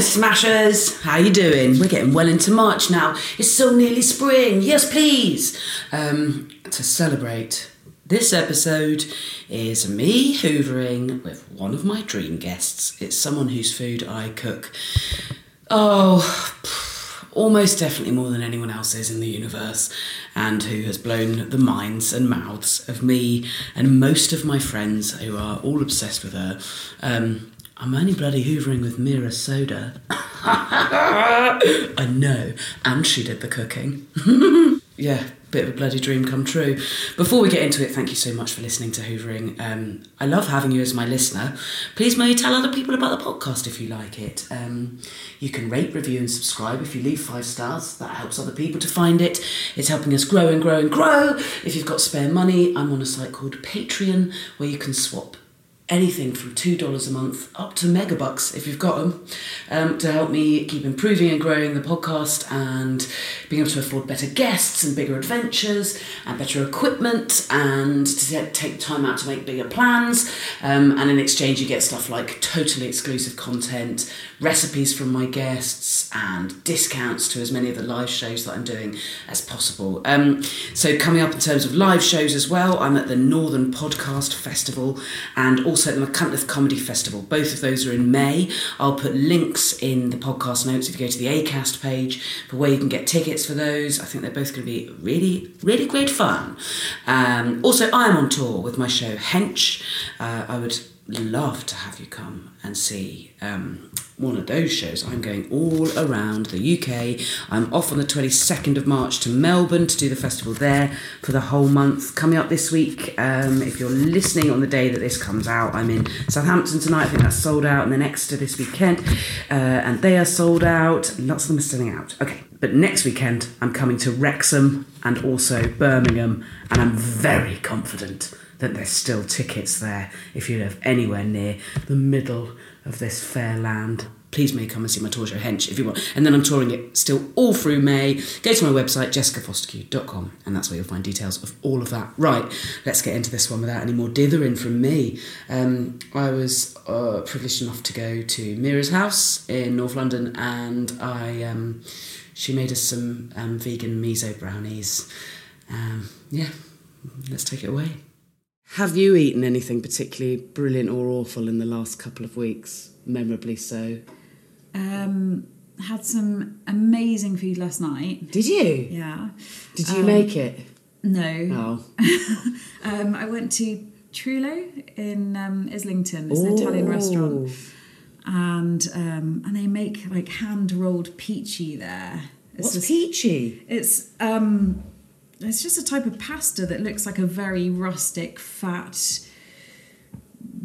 Smashers. How you doing? We're getting well into March now. It's so nearly spring. Yes, please. Um, to celebrate, this episode is me hoovering with one of my dream guests. It's someone whose food I cook. Oh, almost definitely more than anyone else's in the universe, and who has blown the minds and mouths of me and most of my friends who are all obsessed with her. Um, I'm only bloody hoovering with Meera Sodha. I know, and she did the cooking. yeah, bit of a bloody dream come true. Before we get into it, thank you so much for listening to Hoovering. Um, I love having you as my listener. Please may you tell other people about the podcast if you like it. Um, you can rate, review, and subscribe if you leave five stars. That helps other people to find it. It's helping us grow and grow and grow. If you've got spare money, I'm on a site called Patreon where you can swap anything from $2 a month up to megabucks if you've got them um, to help me keep improving and growing the podcast and being able to afford better guests and bigger adventures and better equipment and to take time out to make bigger plans um, and in exchange you get stuff like totally exclusive content recipes from my guests and discounts to as many of the live shows that i'm doing as possible. Um, so coming up in terms of live shows as well i'm at the northern podcast festival and also at the Machynlleth comedy festival. Both of those are in may. I'll put links in the podcast notes if you go to the acast page for where you can get tickets for those. I think they're both going to be really really great fun. Um, also i'm on tour with my show hench. Uh, i would love to have you come and see um, one of those shows. I'm going all around the UK. I'm off on the 22nd of March to Melbourne to do the festival there for the whole month. Coming up this week, um, if you're listening on the day that this comes out, I'm in Southampton tonight. I think that's sold out, and then Exeter this weekend, uh, and they are sold out. Lots of them are selling out. Okay. But next weekend, I'm coming to Wrexham and also Birmingham, and I'm very confident that there's still tickets there if you live anywhere near the middle of this fair land. Please may come and see my tour show Hench if you want. And then I'm touring it still all through May. Go to my website, jessicafostekew.com, and that's where you'll find details of all of that. Right, let's get into this one without any more dithering from me. Um, I was uh, privileged enough to go to Meera's house in North London, and I um, she made us some um, vegan miso brownies. Um, yeah, let's take it away. Have you eaten anything particularly brilliant or awful in the last couple of weeks? Memorably so. Um, had some amazing food last night. Did you? Yeah. Did you Um, make it? No. Oh. Um, I went to Trullo in um, Islington. It's an Italian restaurant, and um, and they make like hand rolled pici there. It's What's just- pici? It's um, it's just a type of pasta that looks like a very rustic, fat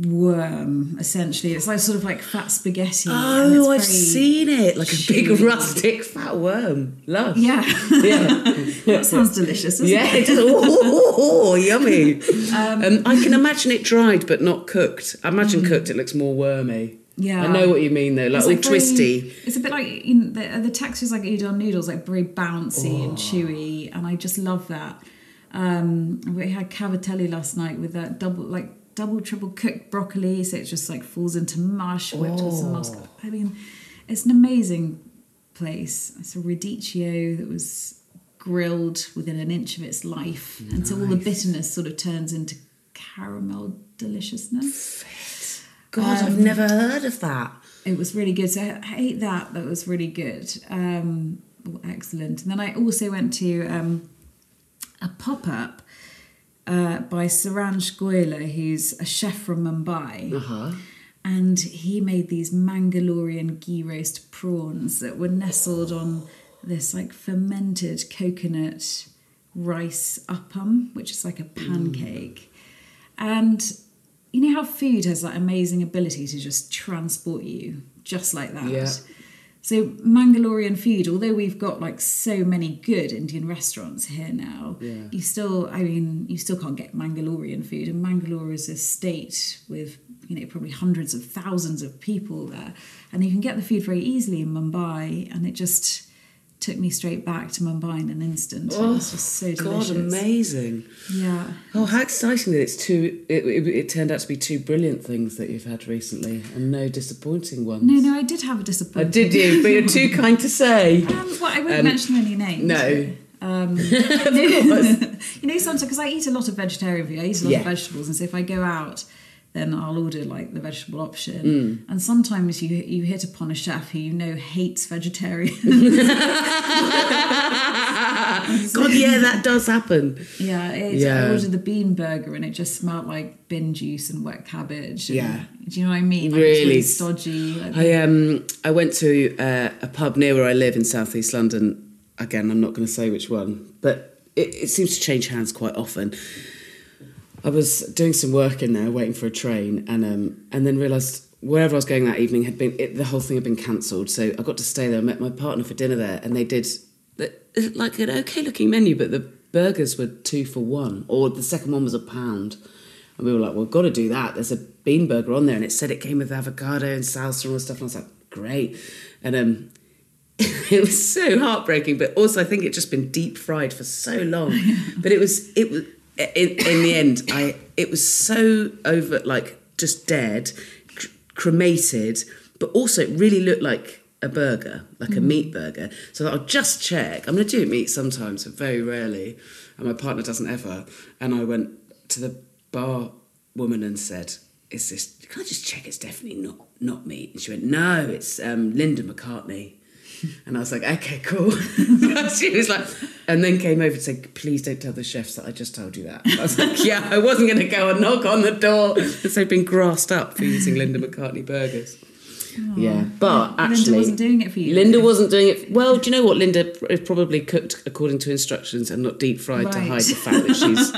worm. Essentially, it's like sort of like fat spaghetti. Oh, I've seen it. Like a big chewy. rustic fat worm. Love. Yeah, Yeah. that sounds delicious. Doesn't Yeah, it? it does. Oh, yummy. Um, I can imagine it dried but not cooked. I imagine cooked it looks more wormy. Yeah. I know what you mean though, like all very- twisty. It's a bit like you know, the, the texture's like udon noodles, like very bouncy Oh. and chewy, and I just love that. Um, we had cavatelli last night with that double, like double, triple cooked broccoli, so it just like falls into mush, whipped with some. Oh. I mean, it's an amazing place. It's a radicchio that was grilled within an inch of its life, and so all the bitterness sort of turns into caramel deliciousness. God, I've never heard of that. It was really good. So I ate that. That was really good. Um, oh, excellent. And then I also went to um, a pop up uh, by Saransh Goila, who's a chef from Mumbai. Uh-huh. And he made these Mangalorean ghee roast prawns that were nestled on this like fermented coconut rice appam, which is like a pancake. And you know how food has that amazing ability to just transport you just like that? Yeah. So Mangalorean food, although we've got like so many good Indian restaurants here now, Yeah. you still, I mean, you still can't get Mangalorean food. And Mangalore is a state with, you know, probably hundreds of thousands of people there. And you can get the food very easily in Mumbai. And it just took me straight back to Mumbai in an instant. it was just so delicious. Oh, God, amazing. Yeah. Oh, how exciting that it's two. It, it, it turned out to be two brilliant things that you've had recently, and no disappointing ones. No, no, I did have a Oh, disappointment. did you? But you're too kind to say. Um, well, I won't Um, mention any names. No. Um, you know, sometimes because I eat a lot of vegetarian food, I eat a lot Yeah. of vegetables, and so if I go out, then I'll order like the vegetable option. Mm. And sometimes you you hit upon a chef who you know hates vegetarians. God, yeah, that does happen. yeah, it, Yeah. I ordered the bean burger, and it just smelled like bin juice and wet cabbage. and- Yeah. do you know what I mean? Like, it's Really. stodgy. like- I um I went to uh, a pub near where I live in southeast London. Again, I'm not going to say which one, but it, it seems to change hands quite often. I was doing some work in there, waiting for a train, and um and then realised wherever I was going that evening had been it, the whole thing had been cancelled. So I got to stay there. I met my partner for dinner there, and they did the, like an okay looking menu, but the burgers were two for one, or the second one was a pound. And we were like, well, we've got to do that. There's a bean burger on there, and it said it came with avocado and salsa and all stuff. And I was like, great. And um, it was so heartbreaking, but also I think it just been deep fried for so long. but it was it was in, in the end, I it was so over like just dead, cr- cremated, but also it really looked like a burger, like a meat burger. So I'll just check. I'm going to do meat sometimes, but very rarely, and my partner doesn't ever. And I went to the bar woman and said, "Is this? Can I just check? It's definitely not not meat." And she went, "No, it's um, Linda McCartney." And I was like, "Okay, cool." she was like, and then came over to say, "Please don't tell the chefs that I just told you that." I was like, "Yeah, I wasn't going to go and knock on the door because they've been grassed up for using Linda McCartney burgers." Yeah, but Linda actually, Linda wasn't doing it for you, Linda though. wasn't doing it. Well, do you know what? Linda pr- probably cooked according to instructions and not deep fried to hide the fact that she's.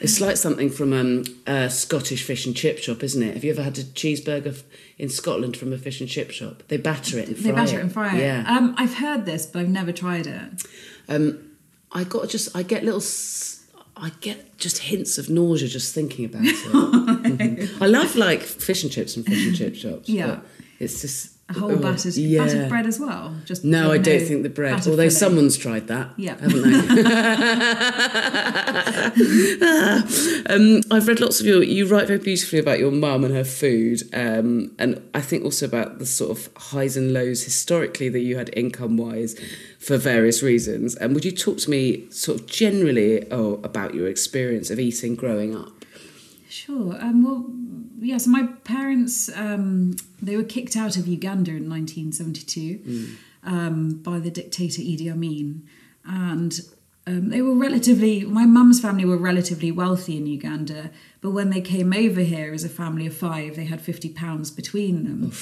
It's like something from um, a Scottish fish and chip shop, isn't it? Have you ever had a cheeseburger f- in Scotland from a fish and chip shop? They batter it and They fry batter it and fry it. Yeah. Um, I've heard this, but I've never tried it. Um, I got just I get little s- I get just hints of nausea just thinking about it. Mhm. I love like fish and chips and fish and chip shops. Yeah. but It's just A whole oh, battered, yeah. battered bread as well. Just No, I don't think the bread. Although filling. someone's tried that, Yeah. haven't they? um, I've read lots of your. You write very beautifully about your mum and her food, um, and I think also about the sort of highs and lows historically that you had income wise for various reasons. And would you talk to me sort of generally oh, about your experience of eating growing up? Sure. Um, well, yeah. So my parents, um, they were kicked out of Uganda in 1972 um, by the dictator Idi Amin, and um, they were relatively. My mum's family were relatively wealthy in Uganda, but when they came over here as a family of five, they had 50 pounds between them.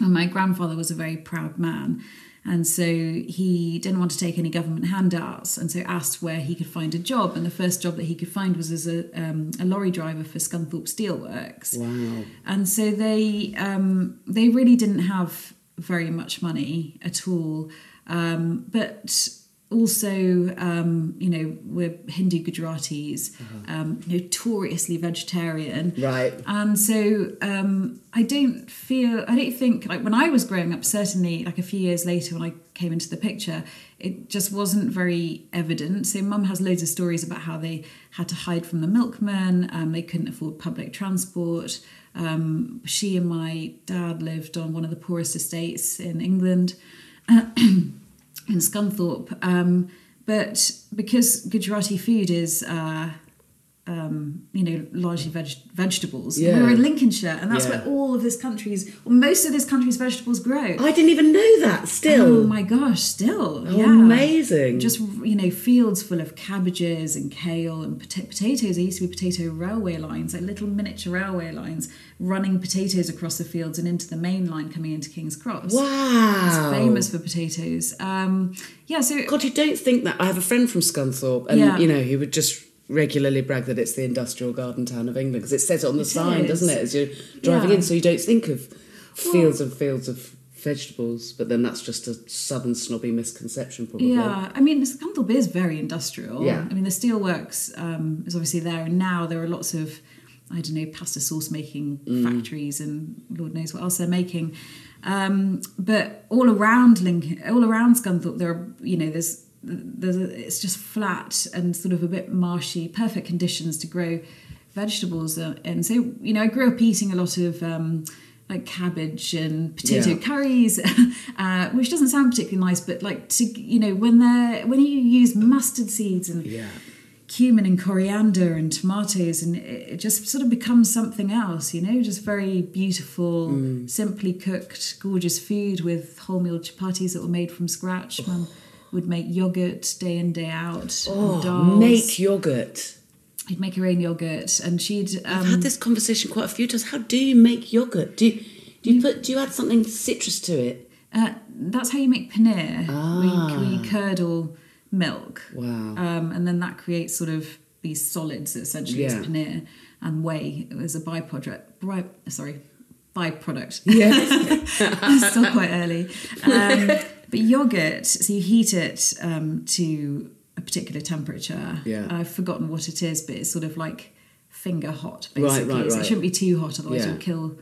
And my grandfather was a very proud man. And so he didn't want to take any government handouts and so asked where he could find a job. And the first job that he could find was as a, um, a lorry driver for Scunthorpe Steelworks. Wow. And so they, um, they really didn't have very much money at all. Um, but also, um, you know, we're Hindu Gujaratis, um, notoriously vegetarian. Right. And so um, I don't feel, I don't think, like when I was growing up, certainly like a few years later when I came into the picture, it just wasn't very evident. So mum has loads of stories about how they had to hide from the milkman, um, they couldn't afford public transport. Um, she and my dad lived on one of the poorest estates in England. in Scunthorpe. Um, but because Gujarati food is, uh, um, you know, largely veg- vegetables, Yeah. we're in Lincolnshire, and that's Yeah. where all of this country's, well, most of this country's vegetables grow. I didn't even know that. Still. Oh my gosh, still. Oh, yeah. amazing. Just, you know, fields full of cabbages and kale and pota- potatoes. There used to be potato railway lines, like little miniature railway lines, running potatoes across the fields and into the main line coming into King's Cross. Wow. It's famous for potatoes. Um, yeah, so God, you don't think that. I have a friend from Scunthorpe, and Yeah. you know, he would just regularly brag that it's the industrial garden town of England because it says it on the It sign, is. doesn't it, as you're driving Yeah. in, so you don't think of fields and fields of vegetables, but then that's just a southern snobby misconception, probably. Yeah, I mean, Scunthorpe is very industrial. Yeah. I mean, the steelworks um, is obviously there, and now there are lots of, I don't know, pasta sauce making Mm. factories, and Lord knows what else they're making. Um, but all around Lincoln, all around Scunthorpe, there are, you know, there's, a, it's just flat and sort of a bit marshy, perfect conditions to grow vegetables. And so, you know, I grew up eating a lot of. Um, like cabbage and potato Yeah. curries, uh, which doesn't sound particularly nice, but like to you know when they're when you use mustard seeds and Yeah. cumin and coriander and tomatoes, and it, just sort of becomes something else, you know, just very beautiful, Mm. simply cooked, gorgeous food with wholemeal chapatis that were made from scratch. Mum would make yogurt day in day out. Oh, make yogurt. He'd make her own yogurt, and she'd. Um, I've had this conversation quite a few times. How do you make yogurt? Do you, do you put do you add something citrus to it? Uh, that's how you make paneer. Ah. We, we curdle milk. Wow. Um, and then that creates sort of these solids that essentially Yeah. is paneer and whey as a byproduct. By, sorry, byproduct. Yeah. still quite early. Um, but yogurt, so you heat it um, to a particular temperature. Yeah. I've forgotten what it is, but it's sort of like finger hot, Right, basically. right, So it shouldn't be too hot, otherwise Yeah. you'll kill.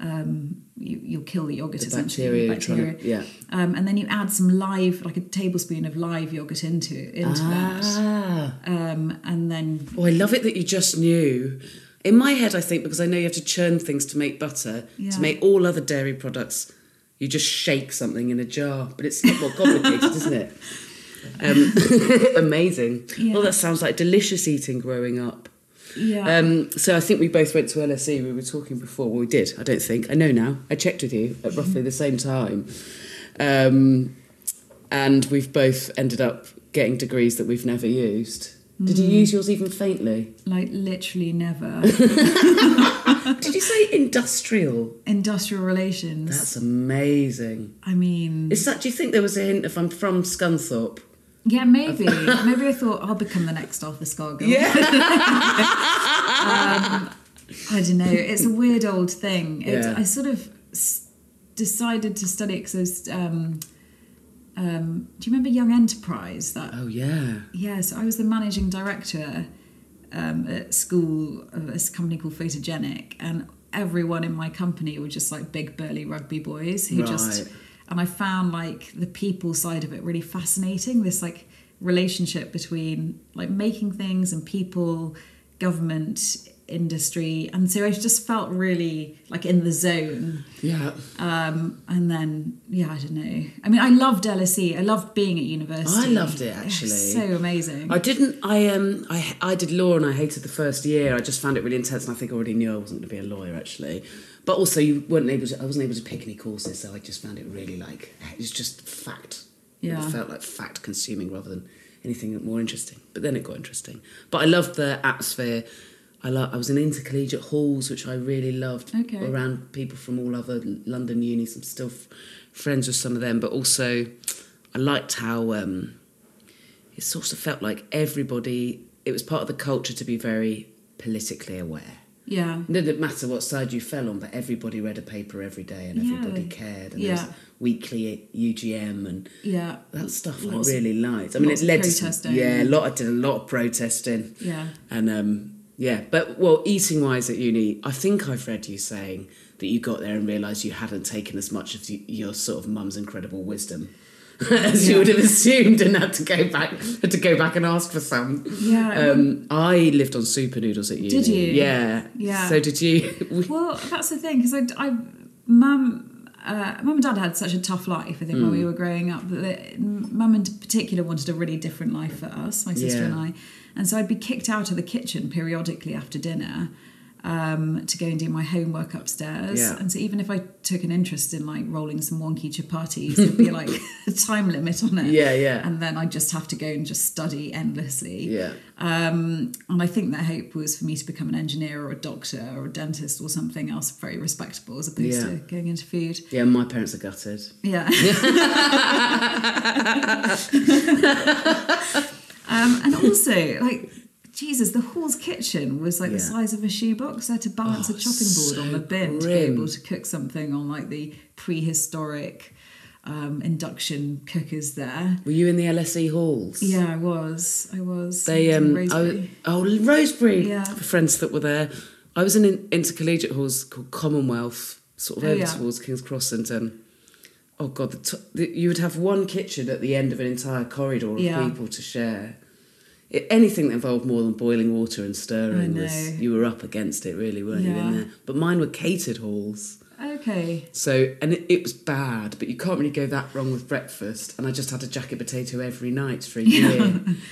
Um, you, you'll kill the yogurt The essentially. bacteria to- yeah. Um, and then you add some live, like a tablespoon of live yogurt into into that. Ah. Um, and then Oh, I love it that you just knew. In my head, I think because I know you have to churn things to make butter, Yeah. to make all other dairy products, you just shake something in a jar. But it's not more complicated, isn't it? Um, amazing. Yeah. Well, that sounds like delicious eating growing up. yeah, Um, so I think we both went to LSE. We were talking before. Well, we did. I don't think. I know now. I checked with you at roughly the same time, um, and we've both ended up getting degrees that we've never used. Did you use yours even faintly? like literally never. Did you say industrial? Industrial relations. That's amazing. I mean, Is that? Do you think there was a hint if I'm from Scunthorpe? yeah, maybe. maybe I thought I'll become the next Arthur Scargill. Yeah. I don't know. It's a weird old thing. It, Yeah. I sort of s- decided to study it because um, um, do you remember Young Enterprise? That Oh yeah. Yes, I was the managing director um, at school of this company called Photogenic, and everyone in my company were just like big burly rugby boys who just and I found like the people side of it really fascinating. This like relationship between like making things and people, government, industry, and so I just felt really like in the zone. Yeah. Um, and then yeah, I don't know. I mean, I loved LSE. I loved being at university. I loved it actually. so amazing. I didn't. I um. I I did law and I hated the first year. I just found it really intense, and I think I already knew I wasn't going to be a lawyer actually. But also, you weren't able to. I wasn't able to pick any courses, so I just found it really like it was just fact. Yeah. It felt like fact consuming rather than anything more interesting. But then it got interesting. But I loved the atmosphere. I lo- I was in intercollegiate halls, which I really loved. Okay. Around people from all other London unis. I'm still f- friends with some of them, but also I liked how. Um, it sort of felt like everybody it was part of the culture to be very politically aware yeah. it didn't matter what side you fell on but everybody read a paper every day and Yeah. everybody cared and there Yeah. was weekly UGM and Yeah. that stuff Lots I really liked I mean it led to some, yeah a lot I did a lot of protesting Yeah. and um yeah but well eating wise at uni I think I've read you saying that you got there and realised you hadn't taken as much of your sort of mum's incredible wisdom as you would have assumed and had to go back had to go back and ask for some Yeah. um, I lived on super noodles at uni. Did you? Yeah. Yeah. So did you? Well, that's the thing because I, I, mum, uh, mum and dad had such a tough life. I think when Hmm. we were growing up, that mum in particular wanted a really different life for us, my sister Yeah. and I, and so I'd be kicked out of the kitchen periodically after dinner. Um, to go and do my homework upstairs, Yeah. and so even if I took an interest in like rolling some wonky chapatis, there'd be like a time limit on it. Yeah, yeah. And then I'd just have to go and just study endlessly. yeah. Um, and I think their hope was for me to become an engineer or a doctor or a dentist or something else very respectable as opposed Yeah. to going into food. Yeah, my parents are gutted. Yeah. um, and also, like, Jesus, the hall's kitchen was like the size of a shoebox. I had to balance Oh, a chopping board on the so bin to be able to cook something on like the prehistoric um, induction cookers there. Were you in the LSE halls? Yeah, I was. I was. They I was um Rosebery. I, oh Rosebery. Yeah. For friends that were there. I was in an intercollegiate halls called Commonwealth, sort of Oh, over yeah. towards King's Cross, and um, oh god, the t- the, you would have one kitchen at the end of an entire corridor of Yeah. people to share. It, anything that involved more than boiling water and stirring was you were up against it, really, weren't you? In there, but mine were catered halls. Okay. So, and it, it was bad, but you can't really go that wrong with breakfast. And I just had a jacket potato every night for a year.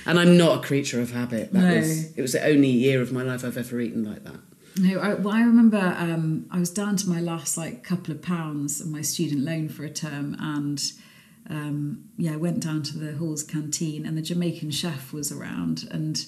and I'm not a creature of habit. That No. was it was the only year of my life I've ever eaten like that. No, I, well, I remember um, I was down to my last like couple of pounds of my student loan for a term, and um, yeah, I went down to the hall's canteen, and the Jamaican chef was around and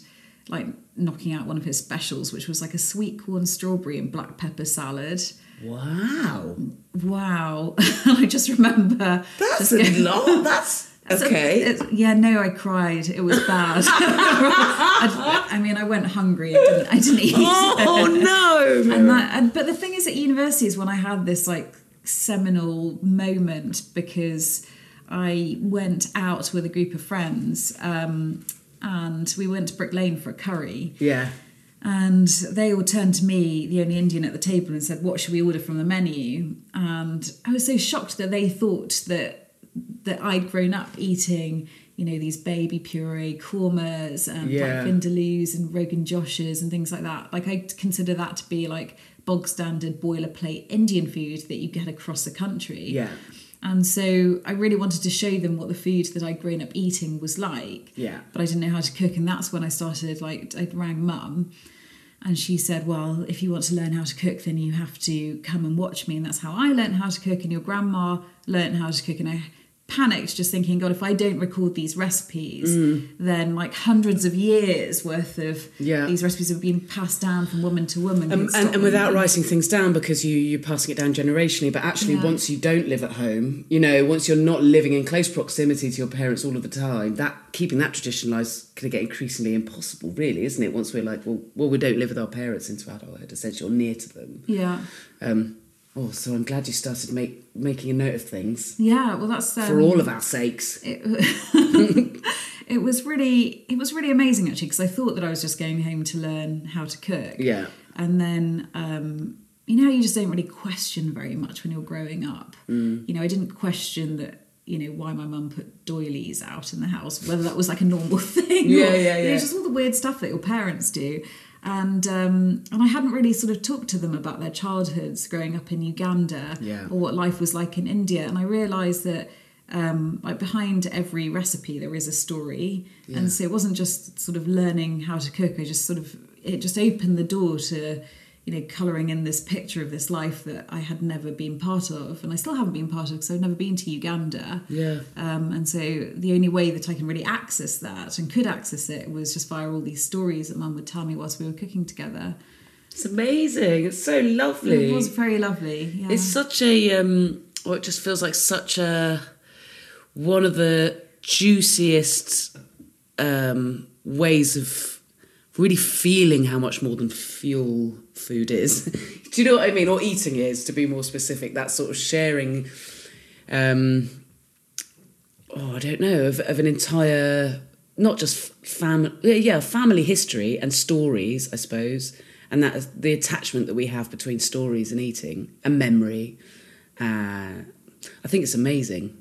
like knocking out one of his specials, which was like a sweet corn strawberry and black pepper salad. Wow, Wow! I just remember that's just a lot. That's Okay. yeah, no, I cried. It was bad. I, I mean, I went hungry. I didn't, I didn't eat. oh no! and that and, but the thing is at university is when i had this like seminal moment because i went out with a group of friends um, and we went to brick lane for a curry yeah, and they all turned to me the only indian at the table and said what should we order from the menu and i was so shocked that they thought that that i'd grown up eating you know these baby puree kormas and Yeah. like vindaloos and rogan joshes and things like that like i consider that to be like bog standard boilerplate indian food that you get across the country yeah, and so I really wanted to show them what the food that I'd grown up eating was like. Yeah. But I didn't know how to cook. And that's when I started, like, I rang mum and she said, Well, if you want to learn how to cook, then you have to come and watch me. And that's how I learned how to cook. And your grandma learned how to cook. And I panicked just thinking, God, if I don't record these recipes, then like hundreds of years worth of Mm. Yeah. these recipes have been passed down from woman to woman. Um, and, and without writing things down because you you're passing it down generationally. But actually, Yeah. once you don't live at home, you know, once you're not living in close proximity to your parents all of the time, that keeping that tradition going to get increasingly impossible, really, isn't it? Once we're like, well, well, we don't live with our parents into adulthood, essentially, or near to them. Yeah. Um, oh, so I'm glad you started make, making a note of things Yeah. Well, that's. Um, for all of our sakes. it, it was really it was really amazing actually because I thought that I was just going home to learn how to cook. Yeah. And then um, you know, you just don't really question very much when you're growing up. Mm. You know, I didn't question that. You know why my mum put doilies out in the house, whether that was like a normal thing. Yeah, or, yeah, you know, yeah. just all the weird stuff that your parents do. And um, and I hadn't really sort of talked to them about their childhoods growing up in Uganda Yeah. or what life was like in India. And I realised that um, like behind every recipe there is a story, and so it wasn't just sort of learning how to cook. I just sort of it just opened the door to you know colouring in this picture of this life that I had never been part of, and I still haven't been part of because I've never been to Uganda. Yeah. Um, and so the only way that I can really access that and could access it was just via all these stories that Mum would tell me whilst we were cooking together. It's amazing. It's so lovely. It was very lovely. Yeah. It's such a um or it just feels like such a one of the juiciest um ways of really feeling how much more than fuel food is. Do you know what I mean? Or eating is, to be more specific. That sort of sharing um oh, I don't know, of, of an entire not just family yeah, family history and stories, I suppose. And that the attachment that we have between stories and eating and memory. Uh, I think it's amazing.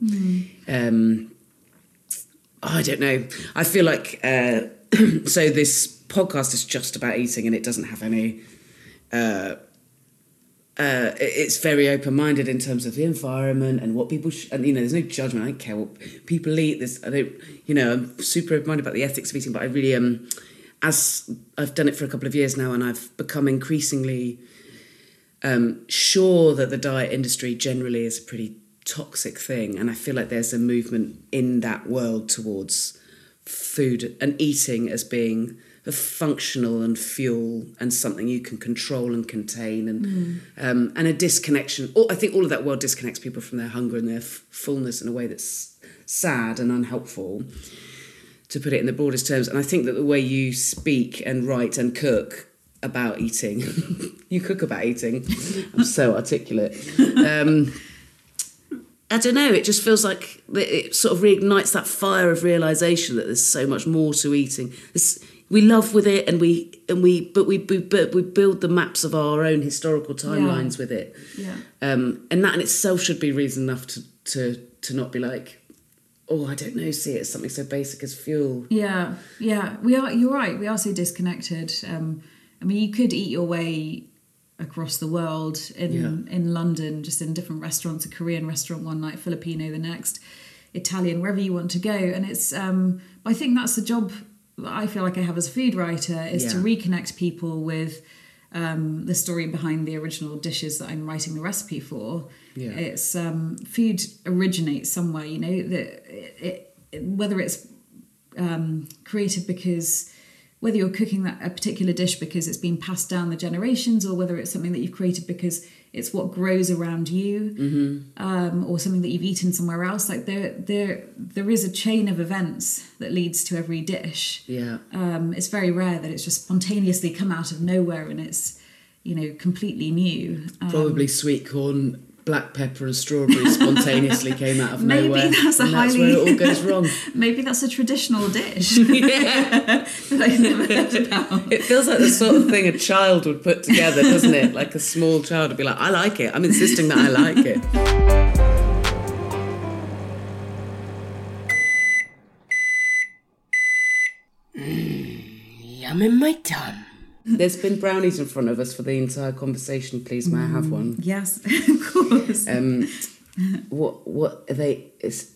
Um, I don't know. I feel like uh, so this podcast is just about eating and it doesn't have any. Uh, uh, it's very open-minded in terms of the environment and what people sh- and you know there's no judgment. I don't care what people eat. This I don't you know I'm super open-minded about the ethics of eating, but I really um as I've done it for a couple of years now and I've become increasingly um, sure that the diet industry generally is a pretty toxic thing, and I feel like there's a movement in that world towards food and eating as being a functional and fuel and something you can control and contain and um, and a disconnection. I think all of that world disconnects people from their hunger and their f- fullness in a way that's sad and unhelpful. To put it in the broadest terms, and I think that the way you speak and write and cook about eating, you cook about eating. I'm so articulate. Um, I don't know. It just feels like it sort of reignites that fire of realization that there's so much more to eating. This, we love with it, and we and we, but we, we but we build the maps of our own historical timelines with it. Yeah. Um, and that in itself should be reason enough to to to not be like, oh, I don't know, see it as something so basic as fuel. Yeah, yeah, we are. You're right. We are so disconnected. Um, I mean, you could eat your way across the world in Yeah. in London, just in different restaurants, a Korean restaurant one night, Filipino the next, Italian, wherever you want to go. And it's. Um, I think that's the job I feel like I have as a food writer is to reconnect people with. Um, the story behind the original dishes that I'm writing the recipe for. Yeah. It's um, food originates somewhere, you know, that it, it, whether it's um, created because whether you're cooking that a particular dish because it's been passed down the generations or whether it's something that you've created because it's what grows around you um, or something that you've eaten somewhere else. Like there there there is a chain of events that leads to every dish. Yeah. um, it's very rare that it's just spontaneously come out of nowhere and it's you know completely new. Um, Probably sweet corn, black pepper, and strawberry spontaneously came out of Maybe nowhere. that's a and that's highly- where it all goes wrong. maybe that's a traditional dish yeah. I've never heard about It feels like the sort of thing a child would put together, doesn't it? Like a small child would be like, I like it. I'm insisting that I like it. Mm, yum in my tum. There's been brownies in front of us for the entire conversation. Please, may I have one? yes of course Um, what what are they? It's,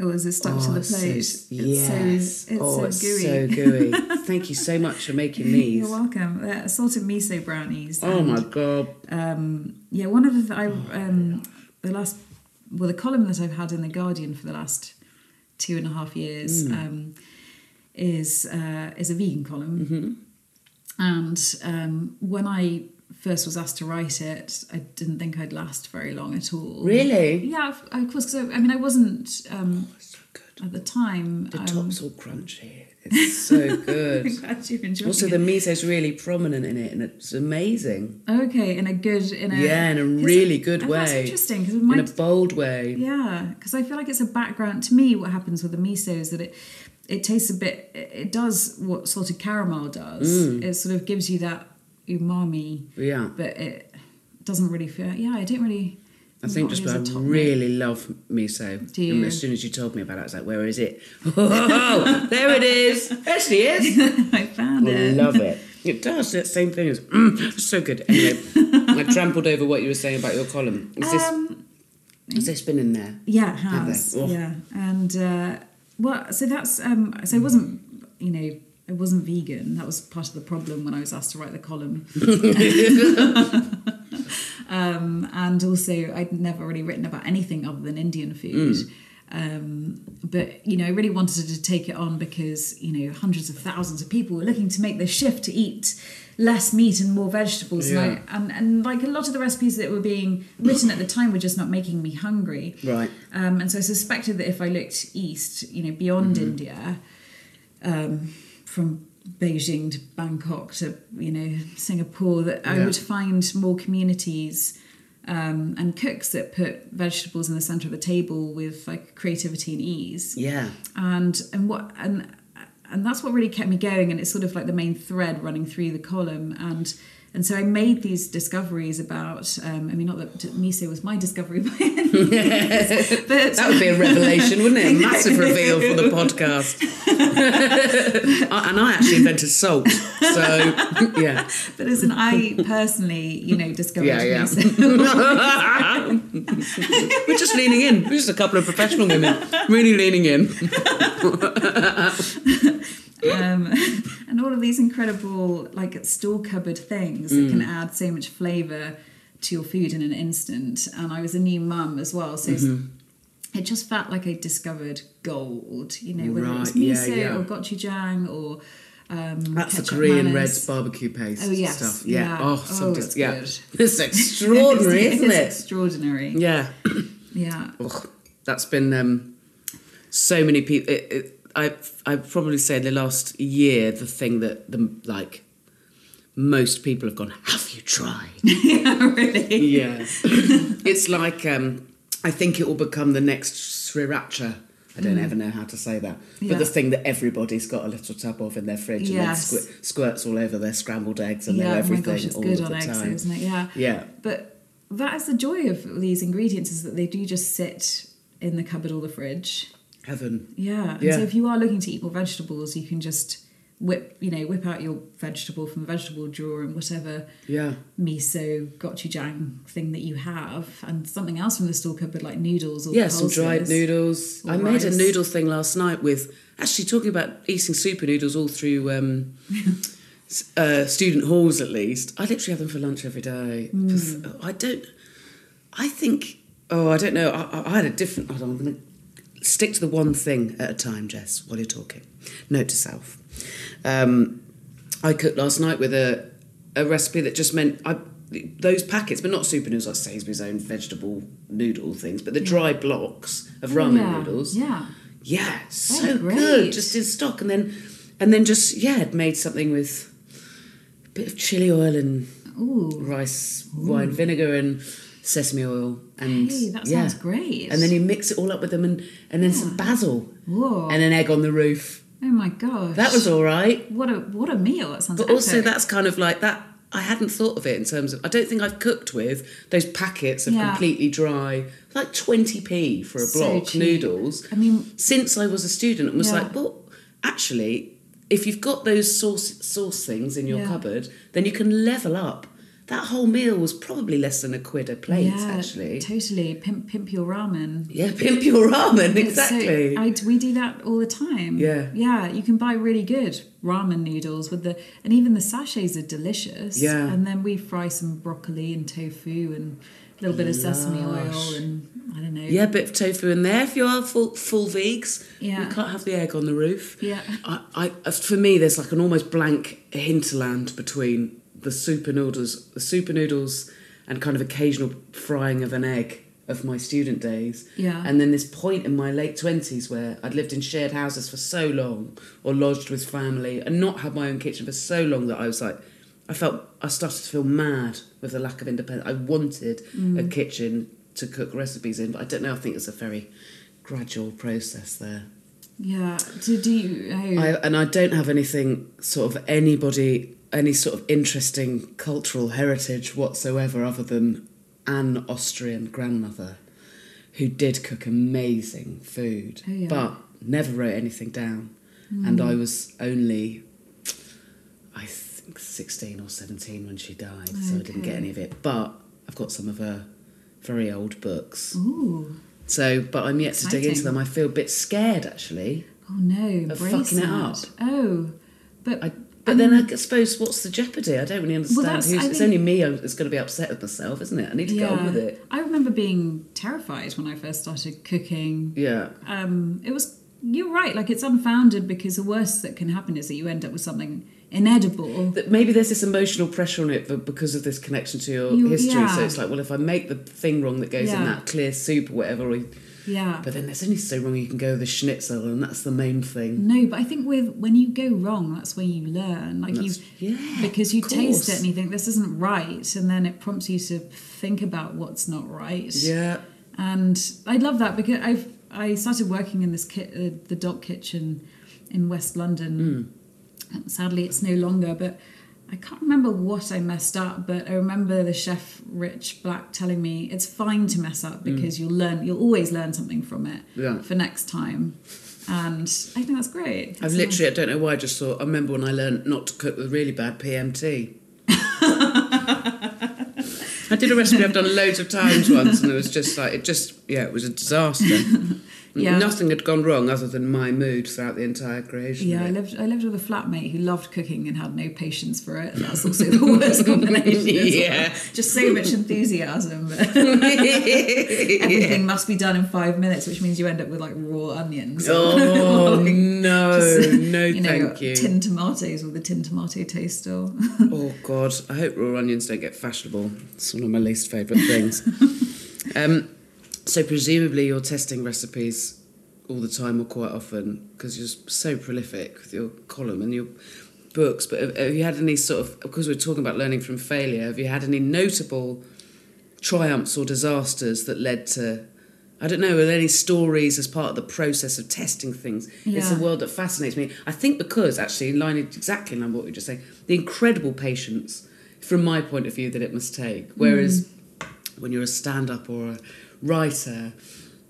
or is it stuck to oh, the it's so- plate yes. it's so it's oh, so it's gooey so gooey. Thank you so much for making these. You're welcome. Uh, assorted miso brownies. Oh and, my god. Yeah, one of the I um the last well the column that I've had in the Guardian for the last two and a half years Hmm. um, is uh, is a vegan column, Mm-hmm. And um, when I first was asked to write it, I didn't think I'd last very long at all. Really? Yeah, of, course. Because I, I mean, I wasn't um, So good. at the time. The um, top's all crunchy. It's so good. I'm glad you're enjoying also, it. the miso's really prominent in it, and it's amazing. Okay, in a good, in a Yeah, in a really good and That's way. interesting because In a bold way. yeah, because I feel like it's a background to me. What happens with the miso is that it it tastes a bit. It does what salted caramel does. Mm. It sort of gives you that umami, Yeah. but it doesn't really feel. Yeah, I don't really. I think just I really love miso. Do And as soon as you told me about it, I was like, where is it? Oh, there it is. There she is. I found it. I it. love it. It does that same thing as mm, so good. Anyway, I trampled over what you were saying about your column. Is this Um, has this been in there? Yeah, it has. Oh. Yeah, and uh, well, so that's um, so it wasn't you know it wasn't vegan. That was part of the problem when I was asked to write the column. um, and also, I'd never really written about anything other than Indian food. Mm. Um, but you know, I really wanted to take it on because you know hundreds of thousands of people were looking to make the shift to eat less meat and more vegetables, Yeah. and, I, and and like a lot of the recipes that were being written at the time were just not making me hungry. Right. Um, and so I suspected that if I looked east, you know, beyond Mhm. India, um, from Beijing to Bangkok to you know Singapore, that I would find more communities um, and cooks that put vegetables in the center of the table with like creativity and ease. Yeah. And and what and and that's what really kept me going, and it's sort of like the main thread running through the column and. And so I made these discoveries about. Um, I mean, not that miso was my discovery, by any but that would be a revelation, wouldn't it? A massive reveal for the podcast. And I actually invented salt, so yeah. But as an I personally, you know, discovered Yeah, yeah. We're just leaning in. We're just a couple of professional women, really leaning in. Um, and all of these incredible like store cupboard things that can Mm. add so much flavour to your food in an instant. And I was a new mum as well, so it's- Mhm. it just felt like I discovered gold. You know, whether it was Right, yeah, miso yeah. or gochujang or um, That's the Korean red barbecue paste Oh yes, stuff. Yeah. yeah. Oh, Oh, something. it's yeah. good. It's extraordinary, It is isn't it? extraordinary. Yeah. Yeah. That's been um, so many people. It, it, I I probably say in the last year the thing that the like most people have gone. Have you tried? yeah, really. Yeah. it's like um, I think it will become the next sriracha. I don't Mm. ever know how to say that, Yeah. but the thing that everybody's got a little tub of in their fridge Yes. and then squ- squirts all over their scrambled eggs and yeah, their oh my everything gosh, it's all good on the eggs, time. isn't it? Yeah. Yeah. But that is the joy of these ingredients is that they do just sit in the cupboard or the fridge. Heaven. Yeah. And Yeah. so if you are looking to eat more vegetables, you can just whip, you know, whip out your vegetable from the vegetable drawer and whatever Yeah. miso gochujang thing that you have, and something else from the store cupboard like noodles or Yeah, some dried noodles. I made a rice. noodle thing last night with actually talking about eating super noodles all through um, uh, student halls at least. I literally have them for lunch every day. Mm. I don't. I think. Oh, I don't know. I, I- had a different. I'm going to stick to the one thing at a time, Jess. While you're talking, note to self. Um, I cooked last night with a a recipe that just meant I those packets, but not super noodles like Sainsbury's own vegetable noodle things, but the dry blocks of ramen yeah. noodles. Yeah. Yeah, so good, just in stock, and then and then just yeah, made something with a bit of chili oil and Ooh. rice wine vinegar and sesame oil and Hey, that yeah. sounds great. And then you mix it all up with them and and then some basil Whoa. and an egg on the roof. oh my gosh. That was all right. What a what a meal. That sounds But also, that's kind of like that. I hadn't thought of it in terms of. I don't think I've cooked with those packets of Yeah. completely dry, like twenty p for a block noodles. I mean, since I was a student, and was Yeah. like, well, actually, if you've got those sauce sauce things in your Yeah. cupboard, then you can level up. That whole meal was probably less than a quid a plate, yeah, actually. Totally. Pimp, pimp your ramen. Yeah, pimp your ramen, It's so- exactly. I, we do that all the time. Yeah. Yeah, you can buy really good ramen noodles with the, and even the sachets are delicious. Yeah. And then we fry some broccoli and tofu and a little bit of sesame oil and I don't know. yeah, a bit of tofu in there if you are full full vegs. Yeah. You can't have the egg on the roof. Yeah. I, I, for me, there's like an almost blank hinterland between the super noodles, the super noodles, and kind of occasional frying of an egg of my student days. Yeah. And then this point in my late twenties where I'd lived in shared houses for so long, or lodged with family, and not had my own kitchen for so long that I was like, I felt I started to feel mad with the lack of independence. I wanted a Mm. kitchen to cook recipes in, but I don't know. I think it's a very gradual process there. Yeah. To do you, I, and I don't have anything sort of anybody any sort of interesting cultural heritage whatsoever other than an Austrian grandmother who did cook amazing food, Oh, yeah. but never wrote anything down. And Mm. I was only, I think, 16 or 17 when she died, so I didn't get any of it. But I've got some of her very old books. Ooh. So, but I'm yet to dig into them. I feel a bit scared actually. Oh no, Of fucking it up. Oh, but I, but then I suppose what's the jeopardy? I don't really understand. that's- who's, it's think- only me that's going to be upset with myself, isn't it? I need to get on with it. I remember being terrified when I first started cooking. Yeah. Um, it was you're right, like it's unfounded because the worst that can happen is that you end up with something inedible. That maybe there's this emotional pressure on it but because of this connection to your You- history. yeah. So it's like, well, if I make the thing wrong that goes in that clear soup or whatever, or, Yeah. but then there's only so wrong you can go with the schnitzel, and that's the main thing. No, but I think with when you go wrong, that's where you learn. Like you, yeah, because you taste it and you think this isn't right, and then it prompts you to think about what's not right. Yeah. and I love that because I've I started working in this kit, uh, the Dock Kitchen in West London. And sadly, it's no longer, but. I can't remember what I messed up, but I remember the chef Rich Black telling me it's fine to mess up mm. because you'll learn. You'll always learn something from it Yeah. for next time, and I think that's great. I've It's literally, I don't know why, I just thought, I remember when I learned not to cook with really bad PMT. I did a recipe I've done loads of times once, and it was just like, it just, yeah, it was a disaster. Yeah. Nothing had gone wrong other than my mood throughout the entire creation. Yeah, I lived. I lived with a flatmate who loved cooking and had no patience for it. That's also the worst combination. as well. Yeah. just so much enthusiasm. Everything must be done in five minutes, which means you end up with like raw onions. Oh, Like, no, no, you know, thank you. Tin tomatoes with the tin tomato taste still. Oh God, I hope raw onions don't get fashionable. It's one of my least favourite things. um, so presumably you're testing recipes all the time or quite often because you're so prolific with your column and your books. But have, you had any sort of? Because we're talking about learning from failure. Have you had any notable triumphs or disasters that led to? I don't know, are there any stories as part of the process of testing things? It's a world that fascinates me. I think because, actually, in line exactly in line with what you were just saying, the incredible patience, from my point of view, that it must take. Mm-hmm. Whereas when you're a stand up or a writer,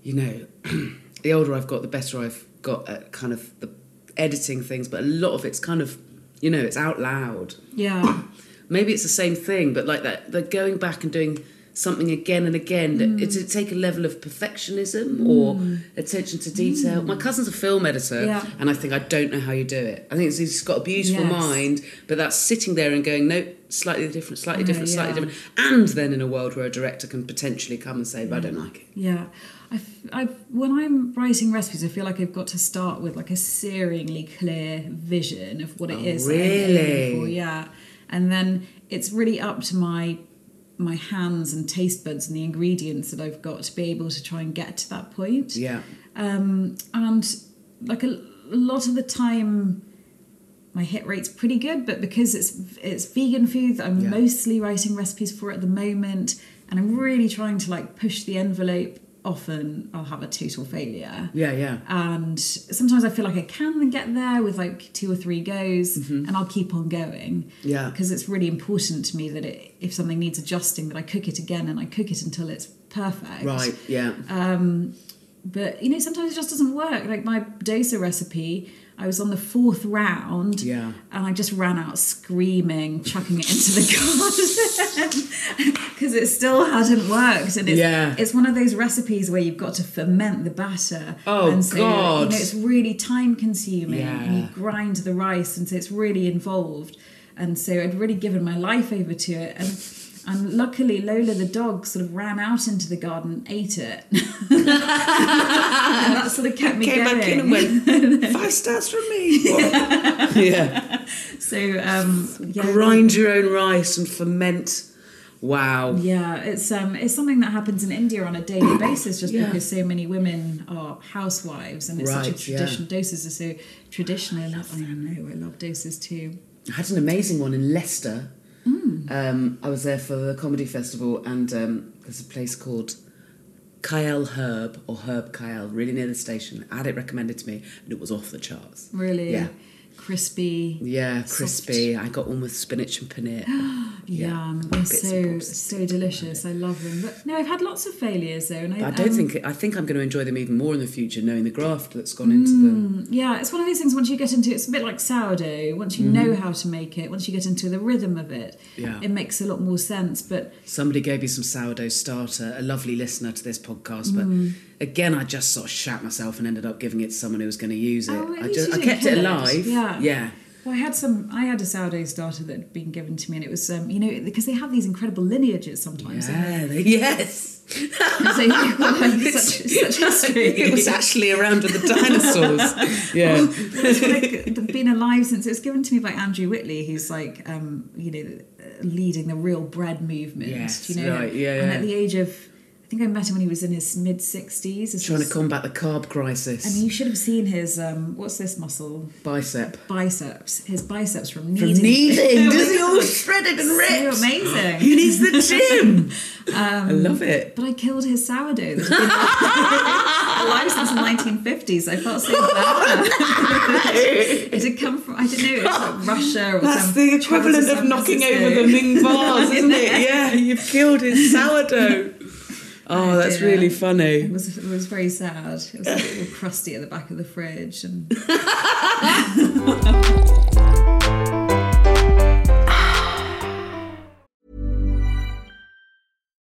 you know, the older I've got, the better I've got at kind of the editing things, but a lot of it's kind of, you know, it's out loud. yeah, Maybe it's the same thing, but like that, the going back and doing something again and again. Mm. It take a level of perfectionism or attention to detail? My cousin's a film editor, Mm. Yeah. and I think I don't know how you do it. I think he's got a beautiful Yes. mind, but that's sitting there and going, no, slightly different, slightly Yeah, different, slightly yeah. different. And then in a world where a director can potentially come and say, but I don't like it. yeah. I've, I've, when I'm writing recipes, I feel like I've got to start with like a searingly clear vision of what it Oh, is really? for. Yeah, and then it's really up to my my hands and taste buds and the ingredients that I've got to be able to try and get to that point. Yeah. Um, and like a, a lot of the time, my hit rate's pretty good, but because it's it's vegan food that I'm Yeah. mostly writing recipes for at the moment, and I'm really trying to like push the envelope. Often I'll have a total failure. Yeah, yeah. And sometimes I feel like I can get there with like two or three goes, and I'll keep on going. Mm-hmm. Yeah. Because it's really important to me that it, if something needs adjusting, that I cook it again and I cook it until it's perfect. Right, yeah. Um, but you know, sometimes it just doesn't work. Like my dosa recipe, I was on the fourth round, Yeah. and I just ran out screaming, chucking it into the garden because it still hadn't worked. And it's, Yeah. it's one of those recipes where you've got to ferment the batter. Oh, and so, God. You know, it's really time consuming, and you grind the rice, and so it's really involved. And so I'd really given my life over to it, and. And luckily, Lola the dog sort of ran out into the garden and ate it. and that sort of kept me Came going. back in and went, five stars from me. yeah. So um, yeah, Grind your own rice and ferment. Wow. Yeah, it's um, it's something that happens in India on a daily basis, just Yeah. because so many women are housewives, and it's such a Right, yeah. Dosas are so traditional. I, love I know, I love dosas too. I had an amazing one in Leicester. Mm. Um, I was there for the comedy festival, and um, there's a place called Kyle Herb or Herb Kyle, really near the station. I had it recommended to me, and it was off the charts. Really, Yeah. Crispy. Yeah, soft. crispy. I got one with spinach and paneer. Yum, they're so so delicious. I love them. But no, I've had lots of failures though, and I, I don't um, think I think I'm going to enjoy them even more in the future, knowing the graft that's gone into them. Yeah, it's one of those things. Once you get into it, it's a bit like sourdough. Once you know how to make it, once you get into the rhythm of it, Mm-hmm. Yeah. it makes a lot more sense. But Somebody gave me some sourdough starter, a lovely listener to this podcast, but Mm. Again, I just sort of shat myself and ended up giving it to someone who was going to use it. Oh, I just I kept it kill it. alive. Yeah. yeah. well, I had some. I had a sourdough starter that had been given to me, and it was um, you know because they have these incredible lineages sometimes. Yeah, they- yes. So such, such history. it was actually around with the dinosaurs. yeah. it's like been alive since it was given to me by Andrew Whitley, who's like, um, you know, leading the real bread movement. Yes, you know, right, yeah, And yeah. at the age of, think I met him when he was in his mid sixties. Trying to combat the carb crisis. And you should have seen his um, what's this muscle? Bicep. Biceps. His biceps from From kneading. kneading. Does he all shredded and so ripped? amazing. He needs the gym. Um, I love it. But I killed his sourdough that alive since the 1950s. I felt so bad. it had come from, I don't know, it was like Russia or That's some the equivalent of knocking over the Ming vase, isn't it? Yeah, you've killed his sourdough. Oh, that's did really funny. It was, it was very sad. It was a little crusty at the back of the fridge. And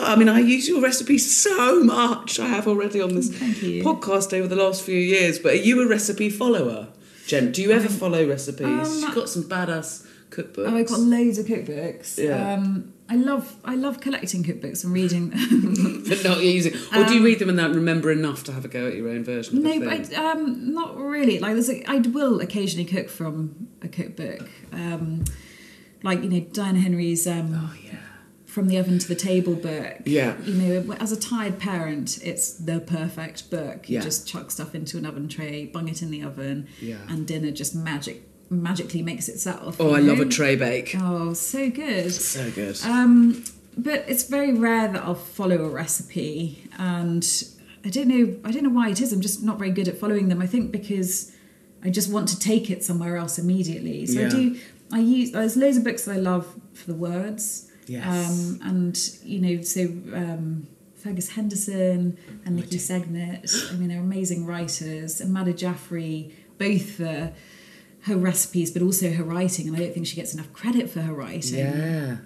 I mean, I use your recipe so much. I have already on this podcast over the last few years. But are you a recipe follower, Jen? Do you ever follow recipes? You've got some badass cookbooks. oh, I've got loads of cookbooks. Yeah. Um, I love I love collecting cookbooks and reading them. but not using. Or do you read them and then remember enough to have a go at your own version? Of Um, no, the but? I, um, not really. Like, there's a, I will occasionally cook from a cookbook. Um, like you know, Diana Henry's um, oh yeah. "From the Oven to the Table" book. Yeah. You know, as a tired parent, it's the perfect book. You Yeah. just chuck stuff into an oven tray, bung it in the oven, Yeah. and dinner just magic magically makes itself. Oh, I love a tray bake. Oh, so good. So good. Um, but it's very rare that I'll follow a recipe, and I don't know. I don't know why it is. I'm just not very good at following them. I think because I just want to take it somewhere else immediately. So I do. I use. There's loads of books that I love for the words. Yes. Um, and you know, so um, Fergus Henderson and Nikki Segnit. I mean, they're amazing writers. And Madhur Jaffrey, both for her recipes, but also her writing. And I don't think she gets enough credit for her writing. yeah.